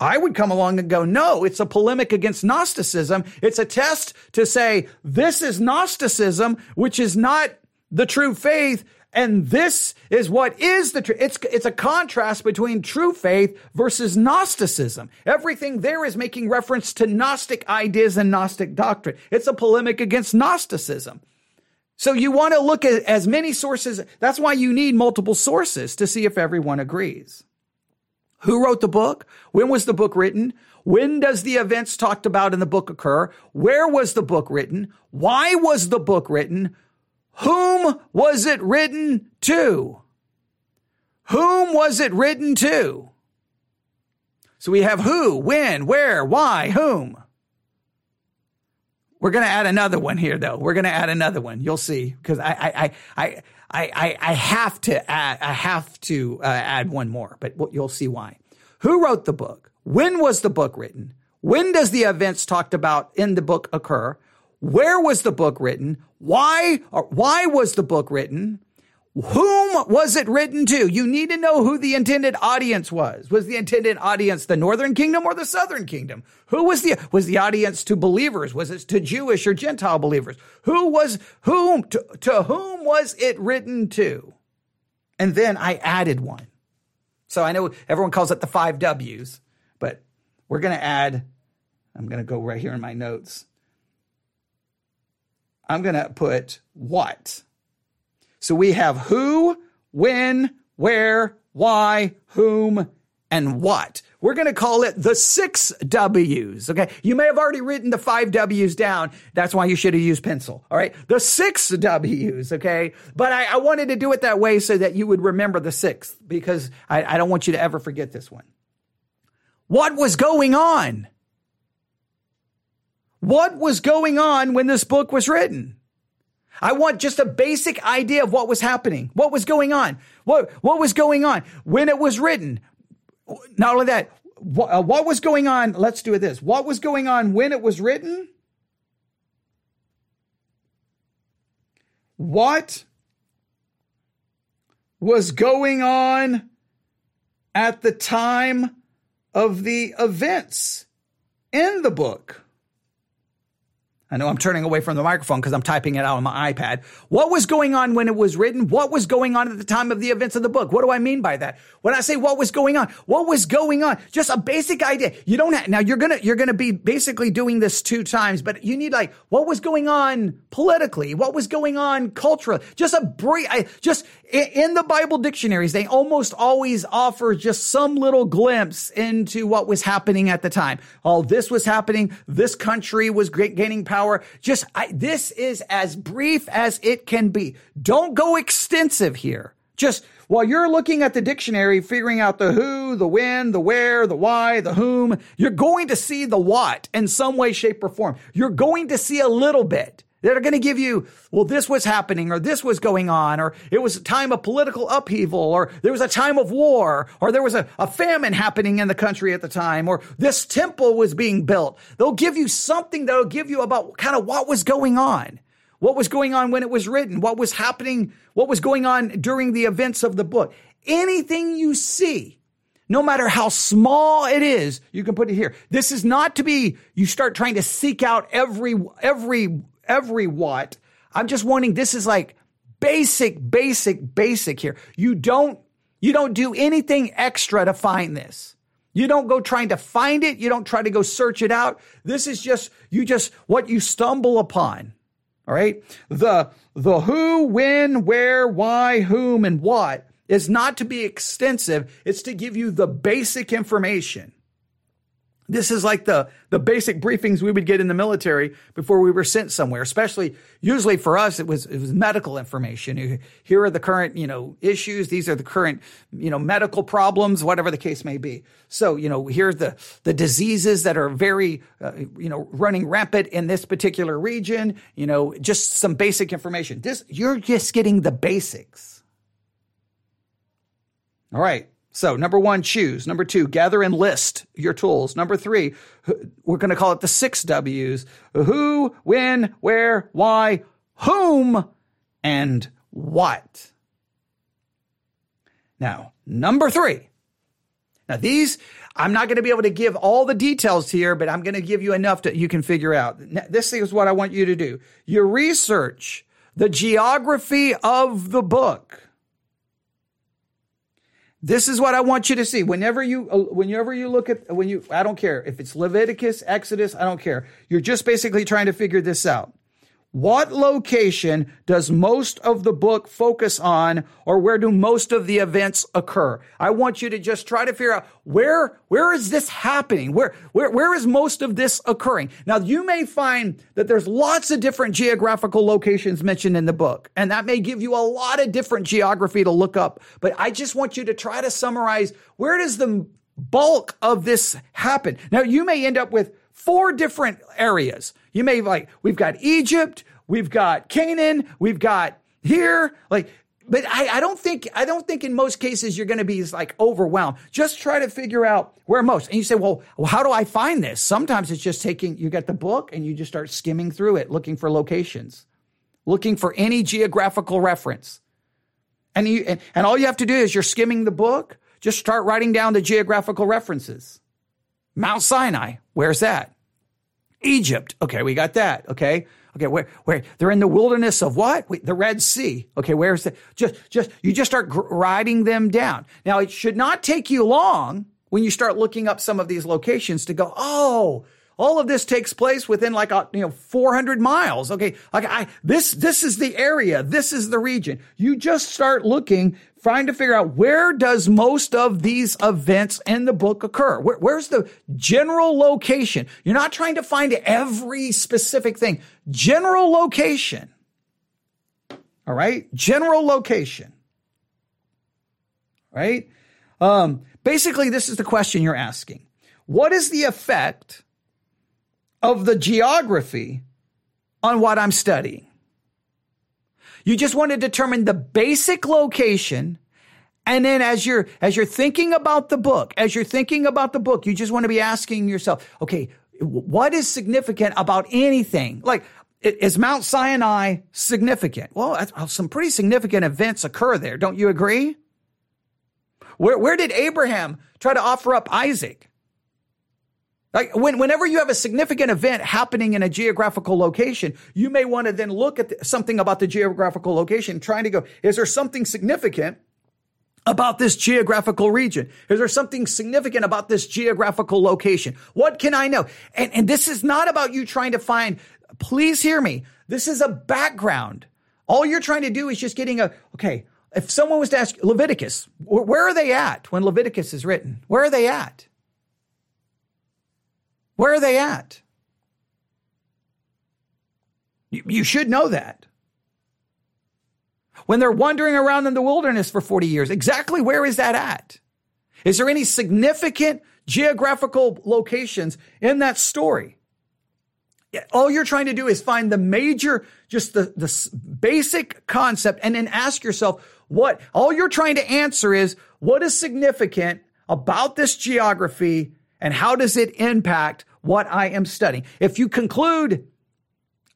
I would come along and go, no, it's a polemic against Gnosticism. It's a test to say this is Gnosticism, which is not the true faith. And this is what is the truth. It's, it's a contrast between true faith versus Gnosticism. Everything there is making reference to Gnostic ideas and Gnostic doctrine. It's a polemic against Gnosticism. So you want to look at as many sources. That's why you need multiple sources to see if everyone agrees. Who wrote the book? When was the book written? When does the events talked about in the book occur? Where was the book written? Why was the book written? Whom was it written to? Whom was it written to? So we have who, when, where, why, whom. We're to add another one here, though. We're to add another one. You'll see, because I, I, I, I, I, have to add, I have to uh, add one more, but you'll see why. Who wrote the book? When was the book written? When does the events talked about in the book occur? Where was the book written? Why, why was the book written? Whom was it written to? You need to know who the intended audience was. Was the intended audience the northern kingdom or the southern kingdom? Who was the was the audience to believers? Was it to Jewish or Gentile believers? Who was whom to, to whom was it written to? And then I added one. So I know everyone calls it the five W's, but we're going to add I'm going to go right here in my notes. I'm going to put what? So we have who, when, where, why, whom, and what. We're going to call it the six W's. Okay. You may have already written the five W's down. That's why you should have used pencil. All right. The six W's. Okay. But I, I wanted to do it that way so that you would remember the sixth because I, I don't want you to ever forget this one. What was going on? What was going on when this book was written? I want just a basic idea of what was happening, what was going on, what, what was going on when it was written. Not only that, what, uh, what was going on? Let's do it this. What was going on when it was written? What was going on at the time of the events in the book? I know I'm turning away from the microphone because I'm typing it out on my iPad. What was going on when it was written? What was going on at the time of the events of the book? What do I mean by that? When I say what was going on, what was going on? Just a basic idea. You don't have, now you're gonna, you're gonna be basically doing this two times, but you need like, what was going on politically? What was going on culturally? Just a brief, just in the Bible dictionaries, they almost always offer just some little glimpse into what was happening at the time. All this was happening. This country was gaining power hour. Just, I, this is as brief as it can be. Don't go extensive here. Just while you're looking at the dictionary, figuring out the who, the when, the where, the why, the whom, you're going to see the what in some way, shape, or form. You're going to see a little bit that are going to give you, well, this was happening or this was going on or it was a time of political upheaval or there was a time of war or there was a, a famine happening in the country at the time or this temple was being built. They'll give you something that'll give you about kind of what was going on. What was going on when it was written? What was happening? What was going on during the events of the book? Anything you see, no matter how small it is, you can put it here. This is not to be, you start trying to seek out every, every every what. I'm just wanting, this is like basic, basic, basic here. You don't, you don't do anything extra to find this. You don't go trying to find it. You don't try to go search it out. This is just, you just, what you stumble upon. All right. The, the who, when, where, why, whom, and what is not to be extensive. It's to give you the basic information. This is like the, the basic briefings we would get in the military before we were sent somewhere, especially usually for us, it was, it was medical information. Here are the current, you know, issues. These are the current, you know, medical problems, whatever the case may be. So, you know, here's the, the diseases that are very, uh, you know, running rampant in this particular region, you know, just some basic information. This, you're just getting the basics. All right. So, number one, choose. Number two, gather and list your tools. Number three, we're going to call it the six W's who, when, where, why, whom, and what. Now, number three. Now, these, I'm not going to be able to give all the details here, but I'm going to give you enough that you can figure out. This is what I want you to do. You research the geography of the book. This is what I want you to see. Whenever you, uh, whenever you look at, when you, I don't care if it's Leviticus, Exodus, I don't care. You're just basically trying to figure this out. What location does most of the book focus on or where do most of the events occur? I want you to just try to figure out where, where is this happening? Where, where, where is most of this occurring? Now you may find that there's lots of different geographical locations mentioned in the book, and that may give you a lot of different geography to look up. But I just want you to try to summarize where does the bulk of this happen? Now you may end up with four different areas. You may like, we've got Egypt, we've got Canaan, we've got here, like, but I, I don't think, I don't think in most cases you're going to be like overwhelmed. Just try to figure out where most. And you say, well, how do I find this? Sometimes it's just taking, you get the book and you just start skimming through it, looking for locations, looking for any geographical reference. And you, and, and all you have to do is you're skimming the book, just start writing down the geographical references. Mount Sinai, where's that? Egypt. Okay, we got that. Okay. Okay, where, where they're in the wilderness of what? Wait, the Red Sea. Okay, where's the just just you just start writing them down. Now it should not take you long when you start looking up some of these locations to go, oh, all of this takes place within like a, you know 400 miles. Okay, like I this this is the area, this is the region. You just start looking, trying to figure out where does most of these events in the book occur. Where, where's the general location? You're not trying to find every specific thing. General location. All right, general location. Right. Um, basically, this is the question you're asking. What is the effect of the geography on what I'm studying. You just want to determine the basic location. And then as you're, as you're thinking about the book, as you're thinking about the book, you just want to be asking yourself, okay, what is significant about anything? Like, is Mount Sinai significant? Well, some pretty significant events occur there. Don't you agree? Where, where did Abraham try to offer up Isaac? Like when, whenever you have a significant event happening in a geographical location, you may want to then look at the, something about the geographical location, trying to go, is there something significant about this geographical region? Is there something significant about this geographical location? What can I know? And, and this is not about you trying to find, please hear me. This is a background. All you're trying to do is just getting a, okay, if someone was to ask Leviticus, where are they at when Leviticus is written? Where are they at? Where are they at? You, you should know that. When they're wandering around in the wilderness for 40 years, exactly where is that at? Is there any significant geographical locations in that story? All you're trying to do is find the major, just the, the basic concept and then ask yourself what, all you're trying to answer is what is significant about this geography and how does it impact what I am studying. If you conclude,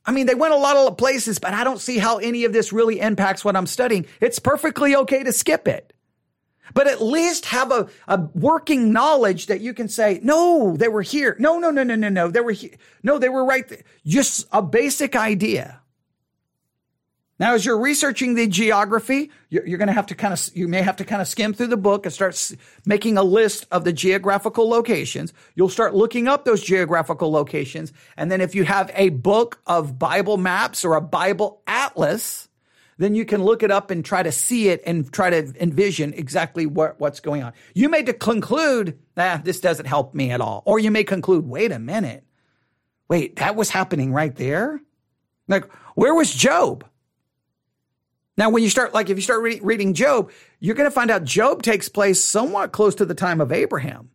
I mean, they went a lot of places, but I don't see how any of this really impacts what I'm studying. It's perfectly okay to skip it. But at least have a, a working knowledge that you can say, no, they were here. No, no, no, no, no, no. They were here. No, they were right there. Just a basic idea. Now, as you're researching the geography, you're, you're going to have to kind of, you may have to kind of skim through the book and start making a list of the geographical locations. You'll start looking up those geographical locations. And then if you have a book of Bible maps or a Bible atlas, then you can look it up and try to see it and try to envision exactly what, what's going on. You may conclude, ah, this doesn't help me at all. Or you may conclude, wait a minute. Wait, that was happening right there? Like, where was Job? Now, when you start, like, if you start re- reading Job, you're going to find out Job takes place somewhat close to the time of Abraham.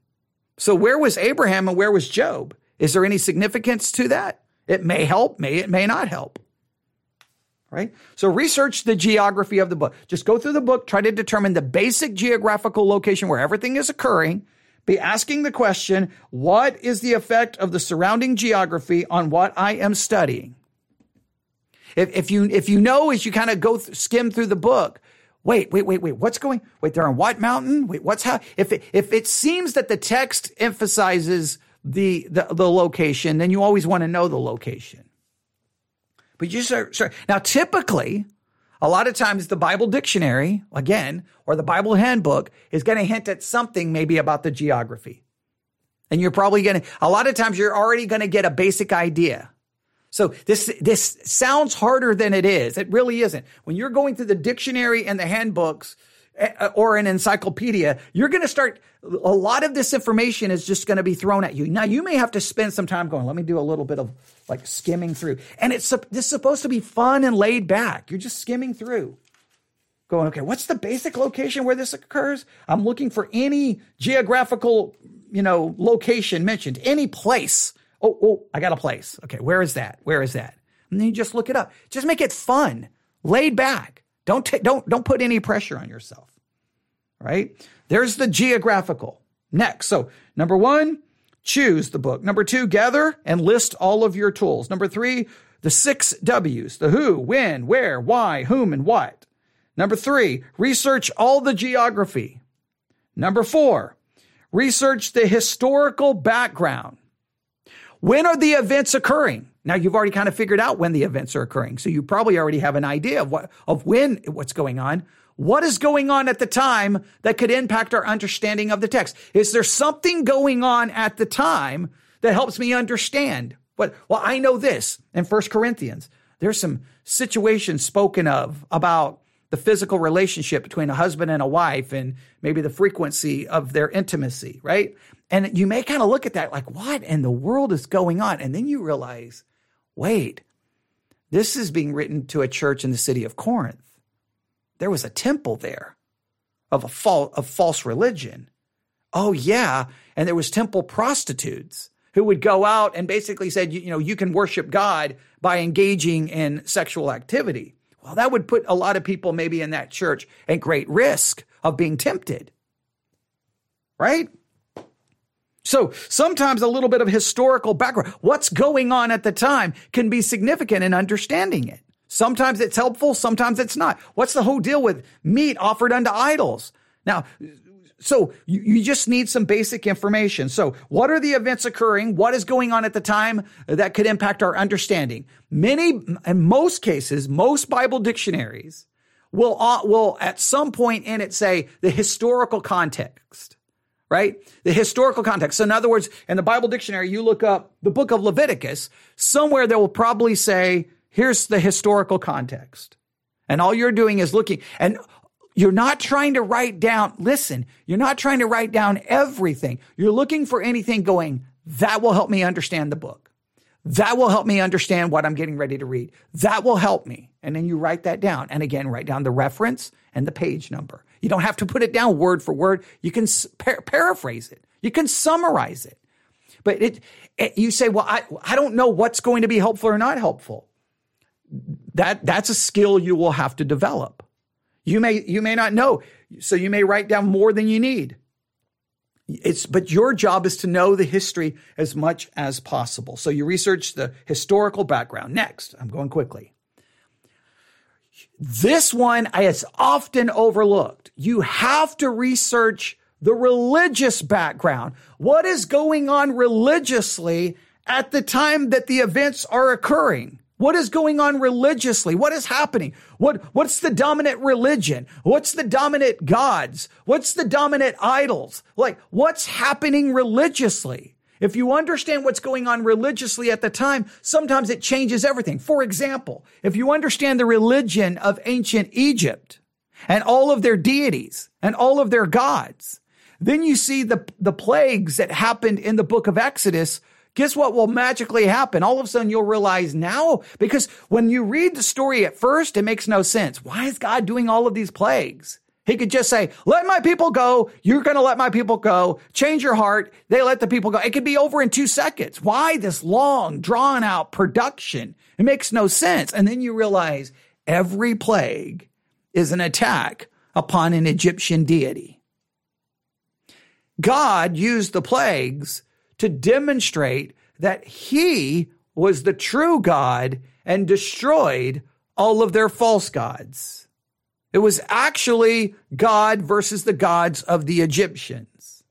So, where was Abraham and where was Job? Is there any significance to that? It may help, may it may not help. Right? So, research the geography of the book. Just go through the book, try to determine the basic geographical location where everything is occurring. Be asking the question, what is the effect of the surrounding geography on what I am studying? If, if you if you know as you kind of go th- skim through the book, wait, wait, wait, wait, what's going? Wait, they're on White mountain? Wait, what's how? If it, if it seems that the text emphasizes the the, the location, then you always want to know the location. But you start, start now. Typically, a lot of times the Bible dictionary, again, or the Bible handbook is going to hint at something maybe about the geography. And you're probably going to, a lot of times you're already going to get a basic idea. So this, this sounds harder than it is. It really isn't. When you're going through the dictionary and the handbooks eh, eh, or an encyclopedia, you're going to start, a lot of this information is just going to be thrown at you. Now you may have to spend some time going, let me do a little bit of like skimming through. And it's, this is supposed to be fun and laid back. You're just skimming through going, okay, what's the basic location where this occurs? I'm looking for any geographical, you know, location mentioned, any place Oh, oh, I got a place. Okay, where is that? Where is that? And then you just look it up. Just make it fun, laid back. Don't take, don't don't put any pressure on yourself. Right? There's the geographical. Next, so number one, choose the book. Number two, gather and list all of your tools. Number three, the six W's: the who, when, where, why, whom, and what. Number three, research all the geography. Number four, research the historical background. When are the events occurring? Now you've already kind of figured out when the events are occurring. So you probably already have an idea of what, of when, what's going on. What is going on at the time that could impact our understanding of the text? Is there something going on at the time that helps me understand? What, well, I know this in First Corinthians. There's some situations spoken of about the physical relationship between a husband and a wife and maybe the frequency of their intimacy, right? And you may kind of look at that like, what in the world is going on? And then you realize, wait, this is being written to a church in the city of Corinth. There was a temple there of a false, of false religion. Oh yeah. And there was temple prostitutes who would go out and basically said, you, you know, you can worship God by engaging in sexual activity. Well, that would put a lot of people maybe in that church at great risk of being tempted. Right? So sometimes a little bit of historical background, what's going on at the time can be significant in understanding it. Sometimes it's helpful, sometimes it's not. What's the whole deal with meat offered unto idols? Now, so you, you, just need some basic information. So what are the events occurring? What is going on at the time that could impact our understanding? Many, in most cases, most Bible dictionaries will, uh, will at some point in it say the historical context right? The historical context. So in other words, in the Bible dictionary, you look up the book of Leviticus, somewhere they will probably say, here's the historical context. And all you're doing is looking and you're not trying to write down, listen, you're not trying to write down everything. You're looking for anything going, that will help me understand the book. That will help me understand what I'm getting ready to read. That will help me. And then you write that down. And again, write down the reference and the page number. You don't have to put it down word for word. You can par- paraphrase it. You can summarize it. But it, it, you say, well, I, I don't know what's going to be helpful or not helpful. That, that's a skill you will have to develop. You may, you may not know. So you may write down more than you need. It's, but your job is to know the history as much as possible. So you research the historical background. Next, I'm going quickly. This one is often overlooked. You have to research the religious background. What is going on religiously at the time that the events are occurring? What is going on religiously? What is happening? What, what's the dominant religion? What's the dominant gods? What's the dominant idols? Like, what's happening religiously? If you understand what's going on religiously at the time, sometimes it changes everything. For example, if you understand the religion of ancient Egypt and all of their deities and all of their gods, then you see the, the plagues that happened in the book of Exodus. Guess what will magically happen? All of a sudden you'll realize now, because when you read the story at first, it makes no sense. Why is God doing all of these plagues? He could just say, let my people go. You're going to let my people go. Change your heart. They let the people go. It could be over in two seconds. Why this long, drawn out production? It makes no sense. And then you realize every plague is an attack upon an Egyptian deity. God used the plagues to demonstrate that he was the true God and destroyed all of their false gods. It was actually God versus the gods of the Egyptians.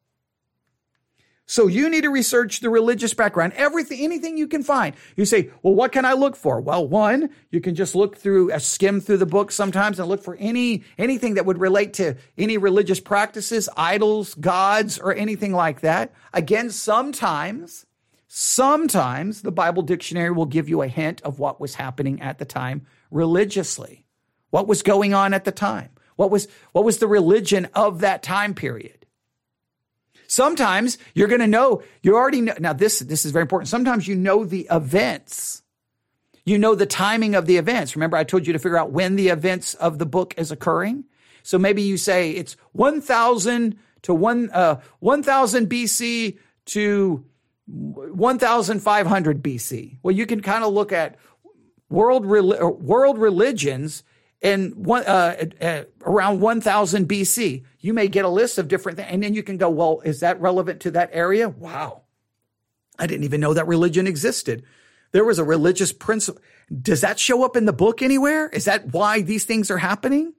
So you need to research the religious background, everything, anything you can find. You say, well, what can I look for? Well, one, you can just look through, uh, skim through the book sometimes and look for any, anything that would relate to any religious practices, idols, gods, or anything like that. Again, sometimes, sometimes the Bible dictionary will give you a hint of what was happening at the time religiously. What was going on at the time? What was, what was the religion of that time period? Sometimes you're going to know, you already know. Now, this, this is very important. Sometimes you know the events. You know the timing of the events. Remember, I told you to figure out when the events of the book is occurring. So maybe you say it's 1000 to 1, uh, 1000 BC to 1500 BC. Well, you can kind of look at world, world religions in one, uh, uh, around 1000 BC. You may get a list of different things, and then you can go, well, is that relevant to that area? Wow. I didn't even know that religion existed. There was a religious principle. Does that show up in the book anywhere? Is that why these things are happening?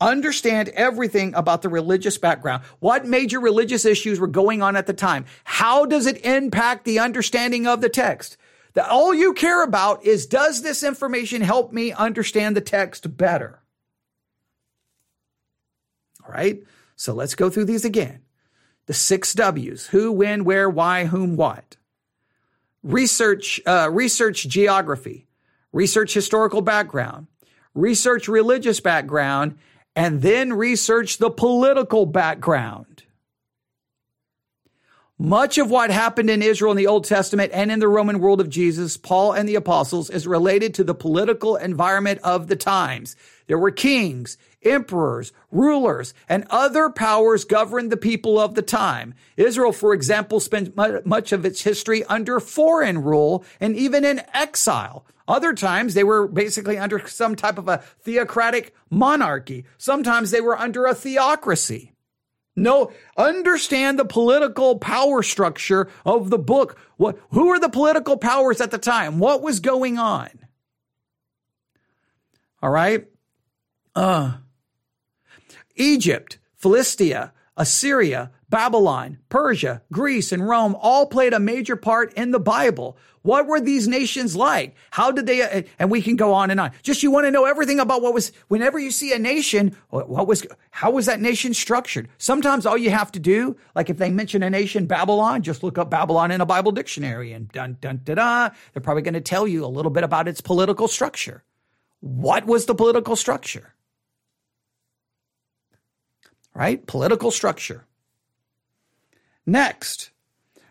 Understand everything about the religious background. What major religious issues were going on at the time? How does it impact the understanding of the text? That all you care about is does this information help me understand the text better? All right. So let's go through these again. The six W's who, when, where, why, whom, what. Research, uh, research geography, research historical background, research religious background, and then research the political background. Much of what happened in Israel in the Old Testament and in the Roman world of Jesus, Paul and the apostles, is related to the political environment of the times. There were kings, emperors, rulers, and other powers governed the people of the time. Israel, for example, spent much of its history under foreign rule and even in exile. Other times they were basically under some type of a theocratic monarchy. Sometimes they were under a theocracy. No, understand the political power structure of the book. What, who are the political powers at the time? What was going on? All right. Uh, Egypt, Philistia, Assyria, Babylon, Persia, Greece, and Rome all played a major part in the Bible. What were these nations like? How did they, and we can go on and on. Just you want to know everything about what was, whenever you see a nation, what was, how was that nation structured? Sometimes all you have to do, like if they mention a nation, Babylon, just look up Babylon in a Bible dictionary and dun, dun, da, da. They're probably going to tell you a little bit about its political structure. What was the political structure? Right? Political structure. Next,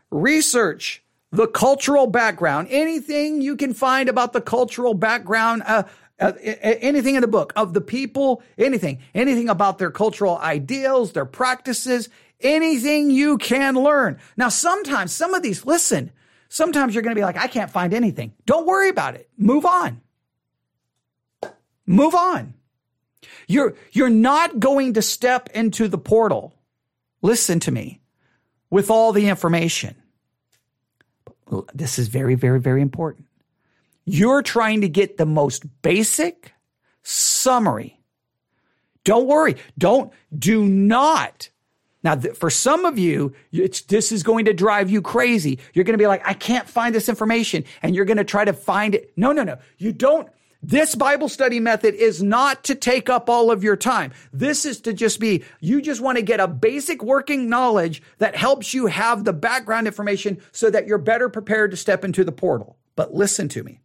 research the cultural background, anything you can find about the cultural background, uh, uh, anything in the book of the people, anything, anything about their cultural ideals, their practices, anything you can learn. Now, sometimes some of these, listen, sometimes you're going to be like, I can't find anything. Don't worry about it. Move on. Move on. You're, you're not going to step into the portal. Listen to me with all the information this is very, very, very important. You're trying to get the most basic summary. Don't worry. Don't, do not. Now, th- for some of you, this is going to drive you crazy. You're going to be like, I can't find this information. And you're going to try to find it. No, no, no. You don't, This Bible study method is not to take up all of your time. This is to just be, you just want to get a basic working knowledge that helps you have the background information so that you're better prepared to step into the portal. But listen to me.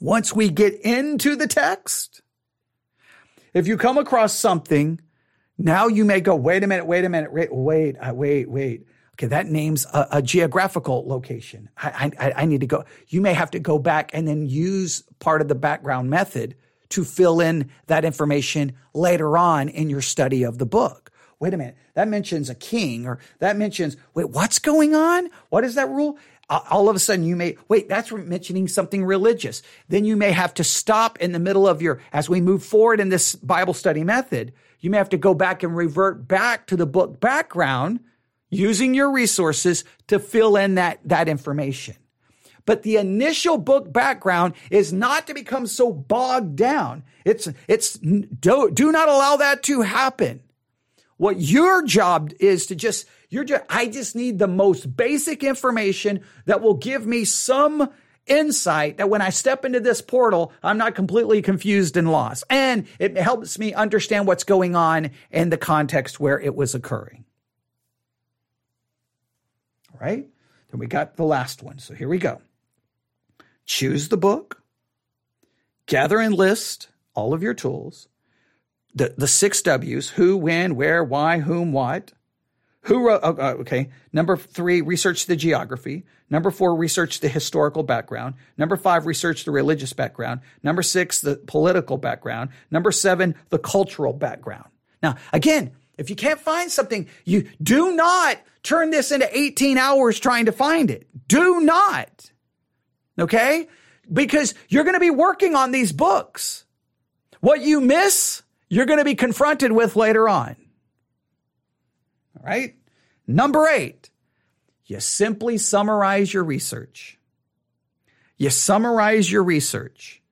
Once we get into the text, if you come across something, now you may go, wait a minute, wait a minute, wait, wait, uh, wait, wait. Okay, that name's a, a geographical location. I, I, I need to go. You may have to go back and then use part of the background method to fill in that information later on in your study of the book. Wait a minute, that mentions a king or that mentions, wait, what's going on? What is that rule? all of a sudden you may wait that's mentioning something religious then you may have to stop in the middle of your as we move forward in this bible study method you may have to go back and revert back to the book background using your resources to fill in that, that information. But the initial book background is not to become so bogged down. It's, it's, do, do not allow that to happen. What your job is to just, you're just, I just need the most basic information that will give me some insight that when I step into this portal, I'm not completely confused and lost. And it helps me understand what's going on in the context where it was occurring right? Then we got the last one. So here we go. Choose the book, gather and list all of your tools, the, the six W's who, when, where, why, whom, what. Who wrote, oh, uh, okay. Number three, research the geography. Number four, research the historical background. Number five, research the religious background. Number six, the political background. Number seven, the cultural background. Now, again, if you can't find something, you do not turn this into 18 hours trying to find it. Do not. Okay? Because you're going to be working on these books. What you miss, you're going to be confronted with later on. All right? Number eight, you simply summarize your research. You summarize your research.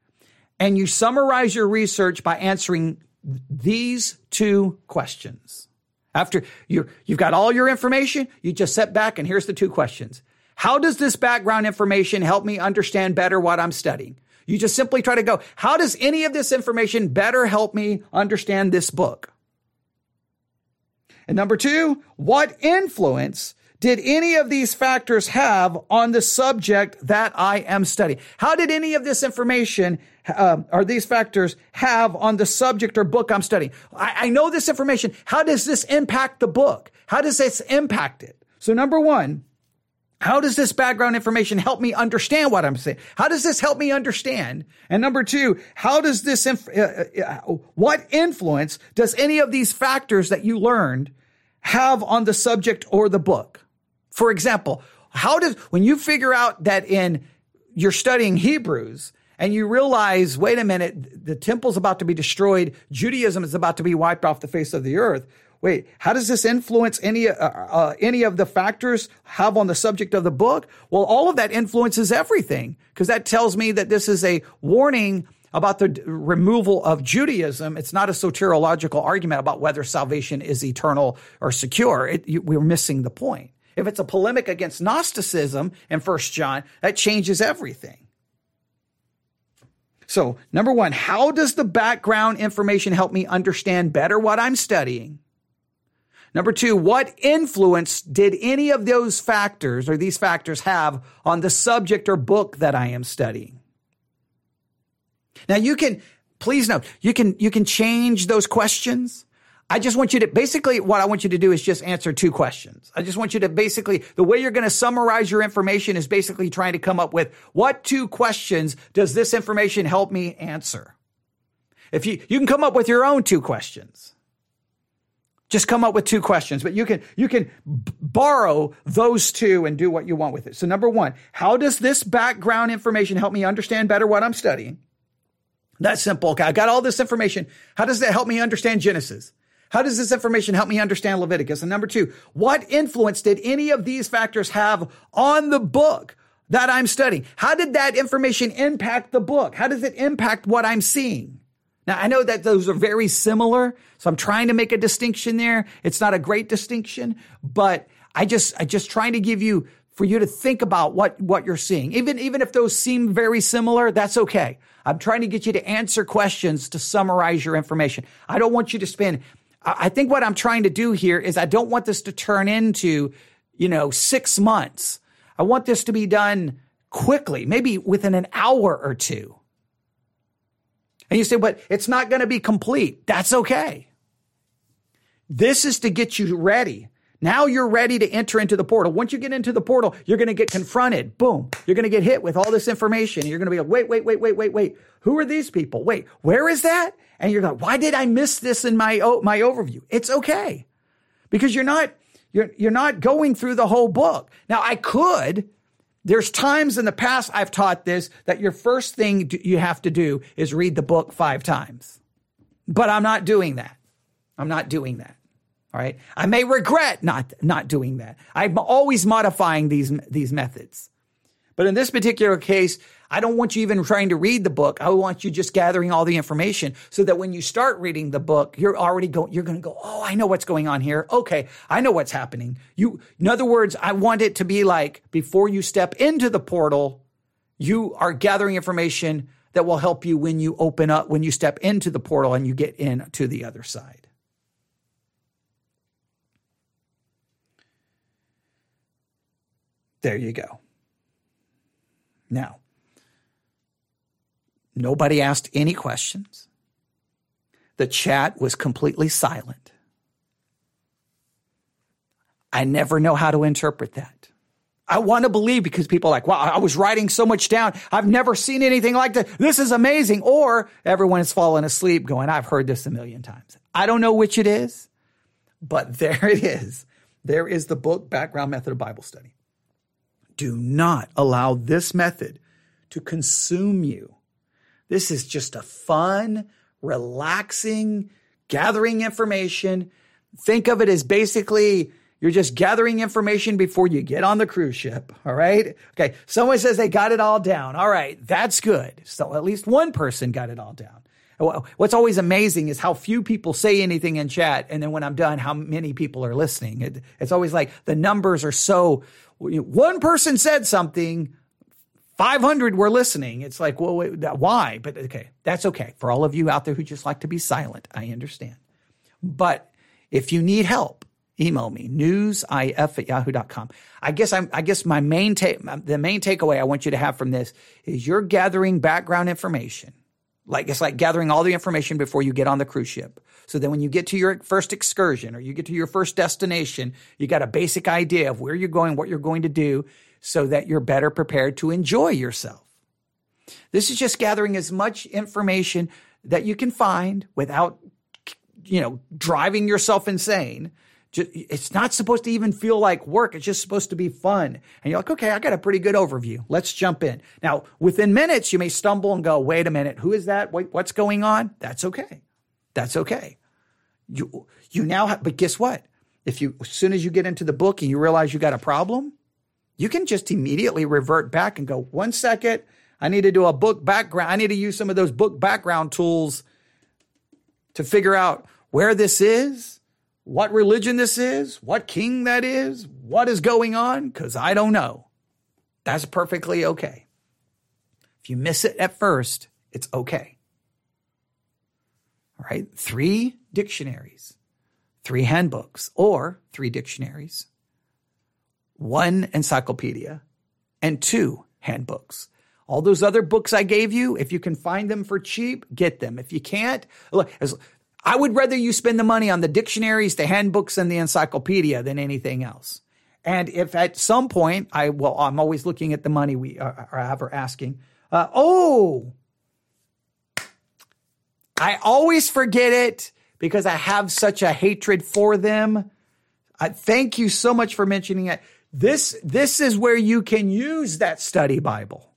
And you summarize your research by answering these two questions. After you you've got all your information, you just sit back and here's the two questions. How does this background information help me understand better what I'm studying? You just simply try to go, how does any of this information better help me understand this book? And number two, what influence did any of these factors have on the subject that I am studying? How did any of this information uh, or these factors have on the subject or book I'm studying? I, I know this information. How does this impact the book? How does this impact it? So number one, how does this background information help me understand what I'm saying? How does this help me understand? And number two, how does this, inf- uh, uh, uh what influence does any of these factors that you learned have on the subject or the book? For example, how does, when you figure out that in, you're studying Hebrews and you realize, wait a minute, the temple's about to be destroyed. Judaism is about to be wiped off the face of the earth. Wait, how does this influence any, uh, uh, any of the factors have on the subject of the book? Well, all of that influences everything because that tells me that this is a warning about the removal of Judaism. It's not a soteriological argument about whether salvation is eternal or secure. It, you, we're missing the point. If it's a polemic against Gnosticism in First John, that changes everything. So, number one, how does the background information help me understand better what I'm studying? Number two, what influence did any of those factors or these factors have on the subject or book that I am studying? Now you can, please note, you can, you can change those questions. I just want you to basically what I want you to do is just answer two questions. I just want you to basically the way you're going to summarize your information is basically trying to come up with what two questions does this information help me answer? If you you can come up with your own two questions. Just come up with two questions, but you can you can b- borrow those two and do what you want with it. So number 1, how does this background information help me understand better what I'm studying? That's simple. Okay, I got all this information. How does that help me understand Genesis? How does this information help me understand Leviticus? And number two, what influence did any of these factors have on the book that I'm studying? How did that information impact the book? How does it impact what I'm seeing? Now, I know that those are very similar, so I'm trying to make a distinction there. It's not a great distinction, but I just, I just trying to give you for you to think about what, what you're seeing. Even, even if those seem very similar, that's okay. I'm trying to get you to answer questions to summarize your information. I don't want you to spend, I think what I'm trying to do here is I don't want this to turn into, you know, six months. I want this to be done quickly, maybe within an hour or two. And you say, but it's not going to be complete. That's okay. This is to get you ready. Now you're ready to enter into the portal. Once you get into the portal, you're going to get confronted. Boom. You're going to get hit with all this information. You're going to be like, wait, wait, wait, wait, wait, wait. Who are these people? Wait, where is that? And you're like, why did I miss this in my, my overview? It's okay. Because you're not, you're, you're not going through the whole book. Now I could, there's times in the past I've taught this that your first thing you have to do is read the book five times. But I'm not doing that. I'm not doing that. All right. I may regret not, not doing that. I'm always modifying these, these methods. But in this particular case, I don't want you even trying to read the book. I want you just gathering all the information so that when you start reading the book, you're already going, you're going to go, Oh, I know what's going on here. Okay. I know what's happening. You, in other words, I want it to be like before you step into the portal, you are gathering information that will help you when you open up, when you step into the portal and you get in to the other side. There you go. Now, nobody asked any questions. The chat was completely silent. I never know how to interpret that. I want to believe because people are like, wow, I was writing so much down. I've never seen anything like this. This is amazing. Or everyone is falling asleep going, I've heard this a million times. I don't know which it is, but there it is. There is the book Background Method of Bible Study. Do not allow this method to consume you. This is just a fun, relaxing, gathering information. Think of it as basically you're just gathering information before you get on the cruise ship. All right. Okay. Someone says they got it all down. All right. That's good. So at least one person got it all down. What's always amazing is how few people say anything in chat. And then when I'm done, how many people are listening. It, it's always like the numbers are so one person said something, 500 were listening. It's like, well, wait, why? But okay, that's okay. For all of you out there who just like to be silent, I understand. But if you need help, email me newsif at yahoo.com. I guess I'm, I guess my main take, the main takeaway I want you to have from this is you're gathering background information. Like it's like gathering all the information before you get on the cruise ship. So then when you get to your first excursion or you get to your first destination, you got a basic idea of where you're going, what you're going to do so that you're better prepared to enjoy yourself. This is just gathering as much information that you can find without, you know, driving yourself insane. It's not supposed to even feel like work. It's just supposed to be fun. And you're like, okay, I got a pretty good overview. Let's jump in. Now, within minutes, you may stumble and go, wait a minute, who is that? Wait, what's going on? That's okay. That's okay. You you now have, but guess what? If you as soon as you get into the book and you realize you got a problem, you can just immediately revert back and go, one second, I need to do a book background. I need to use some of those book background tools to figure out where this is, what religion this is, what king that is, what is going on, because I don't know. That's perfectly okay. If you miss it at first, it's okay. All right, three dictionaries, three handbooks, or three dictionaries, one encyclopedia, and two handbooks. All those other books I gave you, if you can find them for cheap, get them. If you can't, look, I would rather you spend the money on the dictionaries, the handbooks, and the encyclopedia than anything else. And if at some point I well, I'm always looking at the money we are, are ever asking. Uh, oh, I always forget it because I have such a hatred for them. I thank you so much for mentioning it. This, this is where you can use that study Bible.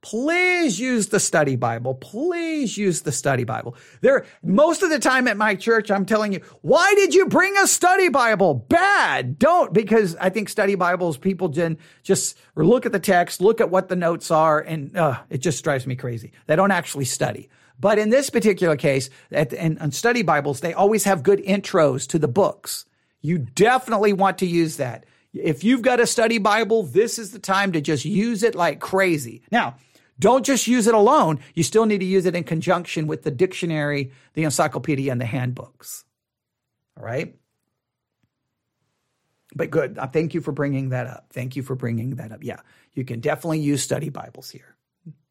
Please use the study Bible. Please use the study Bible. There, most of the time at my church, I'm telling you, why did you bring a study Bible? Bad. Don't, because I think study Bibles, people just look at the text, look at what the notes are, and uh, it just drives me crazy. They don't actually study. But in this particular case, at, in, in study Bibles, they always have good intros to the books. You definitely want to use that. If you've got a study Bible, this is the time to just use it like crazy. Now, don't just use it alone. You still need to use it in conjunction with the dictionary, the encyclopedia, and the handbooks. All right? But good. Uh, thank you for bringing that up. Thank you for bringing that up. Yeah, you can definitely use study Bibles here.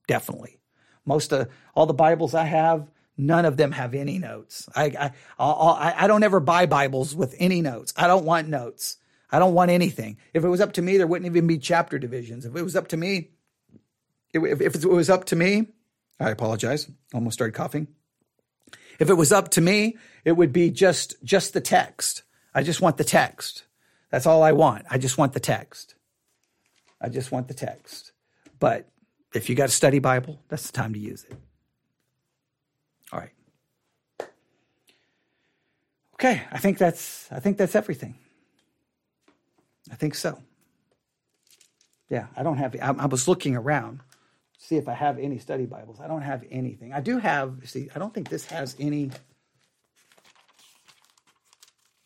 Definitely. Most of all the Bibles I have, none of them have any notes. I I I, I don't ever buy Bibles with any notes. I don't want notes. I don't want anything. If it was up to me, there wouldn't even be chapter divisions. If it was up to me, if, if it was up to me, I apologize. Almost started coughing. If it was up to me, it would be just just the text. I just want the text. That's all I want. I just want the text. I just want the text. But if you got a study Bible, that's the time to use it. All right. Okay, I think that's I think that's everything. I think so. Yeah, I don't have. I, I was looking around, see if I have any study Bibles. I don't have anything. I do have. See, I don't think this has any.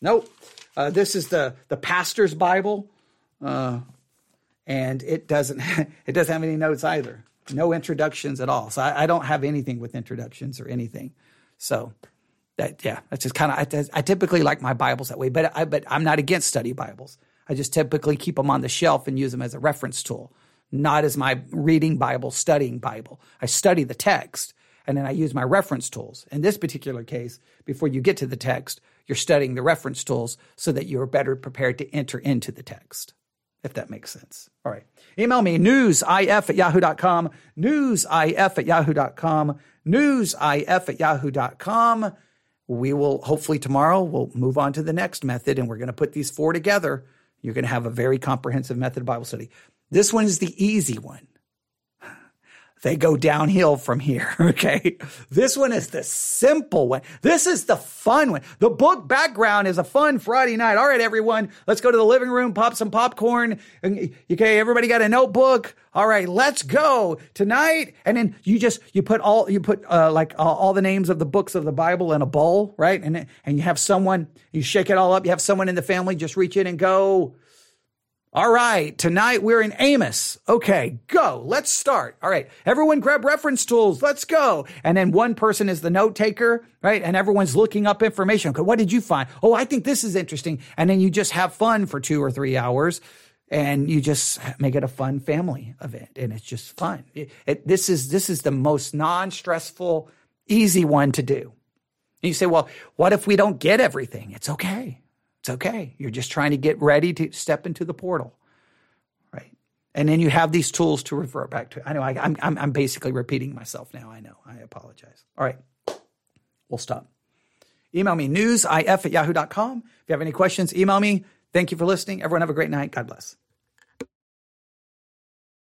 Nope. Uh, this is the the pastor's Bible, uh, and it doesn't it doesn't have any notes either. No introductions at all. So I, I don't have anything with introductions or anything. So that yeah, that's just kind of I, I, typically like my Bibles that way. But I but I'm not against study Bibles. I just typically keep them on the shelf and use them as a reference tool, not as my reading Bible, studying Bible. I study the text and then I use my reference tools. In this particular case, before you get to the text, you're studying the reference tools so that you're better prepared to enter into the text, if that makes sense. All right. Email me newsif at yahoo.com, newsif at yahoo.com, newsif at yahoo.com. We will hopefully tomorrow we'll move on to the next method and we're going to put these four together you're going to have a very comprehensive method Bible study. This one is the easy one. They go downhill from here. Okay. This one is the simple one. This is the fun one. The book background is a fun Friday night. All right, everyone. Let's go to the living room, pop some popcorn. Okay. Everybody got a notebook. All right. Let's go tonight. And then you just, you put all, you put, uh, like uh, all the names of the books of the Bible in a bowl, right? And, and you have someone, you shake it all up. You have someone in the family just reach in and go, all right, tonight we're in Amos. Okay, go. Let's start. All right, everyone grab reference tools. Let's go. And then one person is the note taker, right? And everyone's looking up information. Okay, what did you find? Oh, I think this is interesting. And then you just have fun for two or three hours and you just make it a fun family event and it's just fun. It, it, this is this is the most non-stressful, easy one to do. And you say, well, what if we don't get everything? It's okay. It's okay. You're just trying to get ready to step into the portal, right? And then you have these tools to revert back to. I know I, am I'm, I'm basically repeating myself now. I know. I apologize. All right. We'll stop. Email me newsif at yahoo.com. If you have any questions, email me. Thank you for listening. Everyone have a great night. God bless.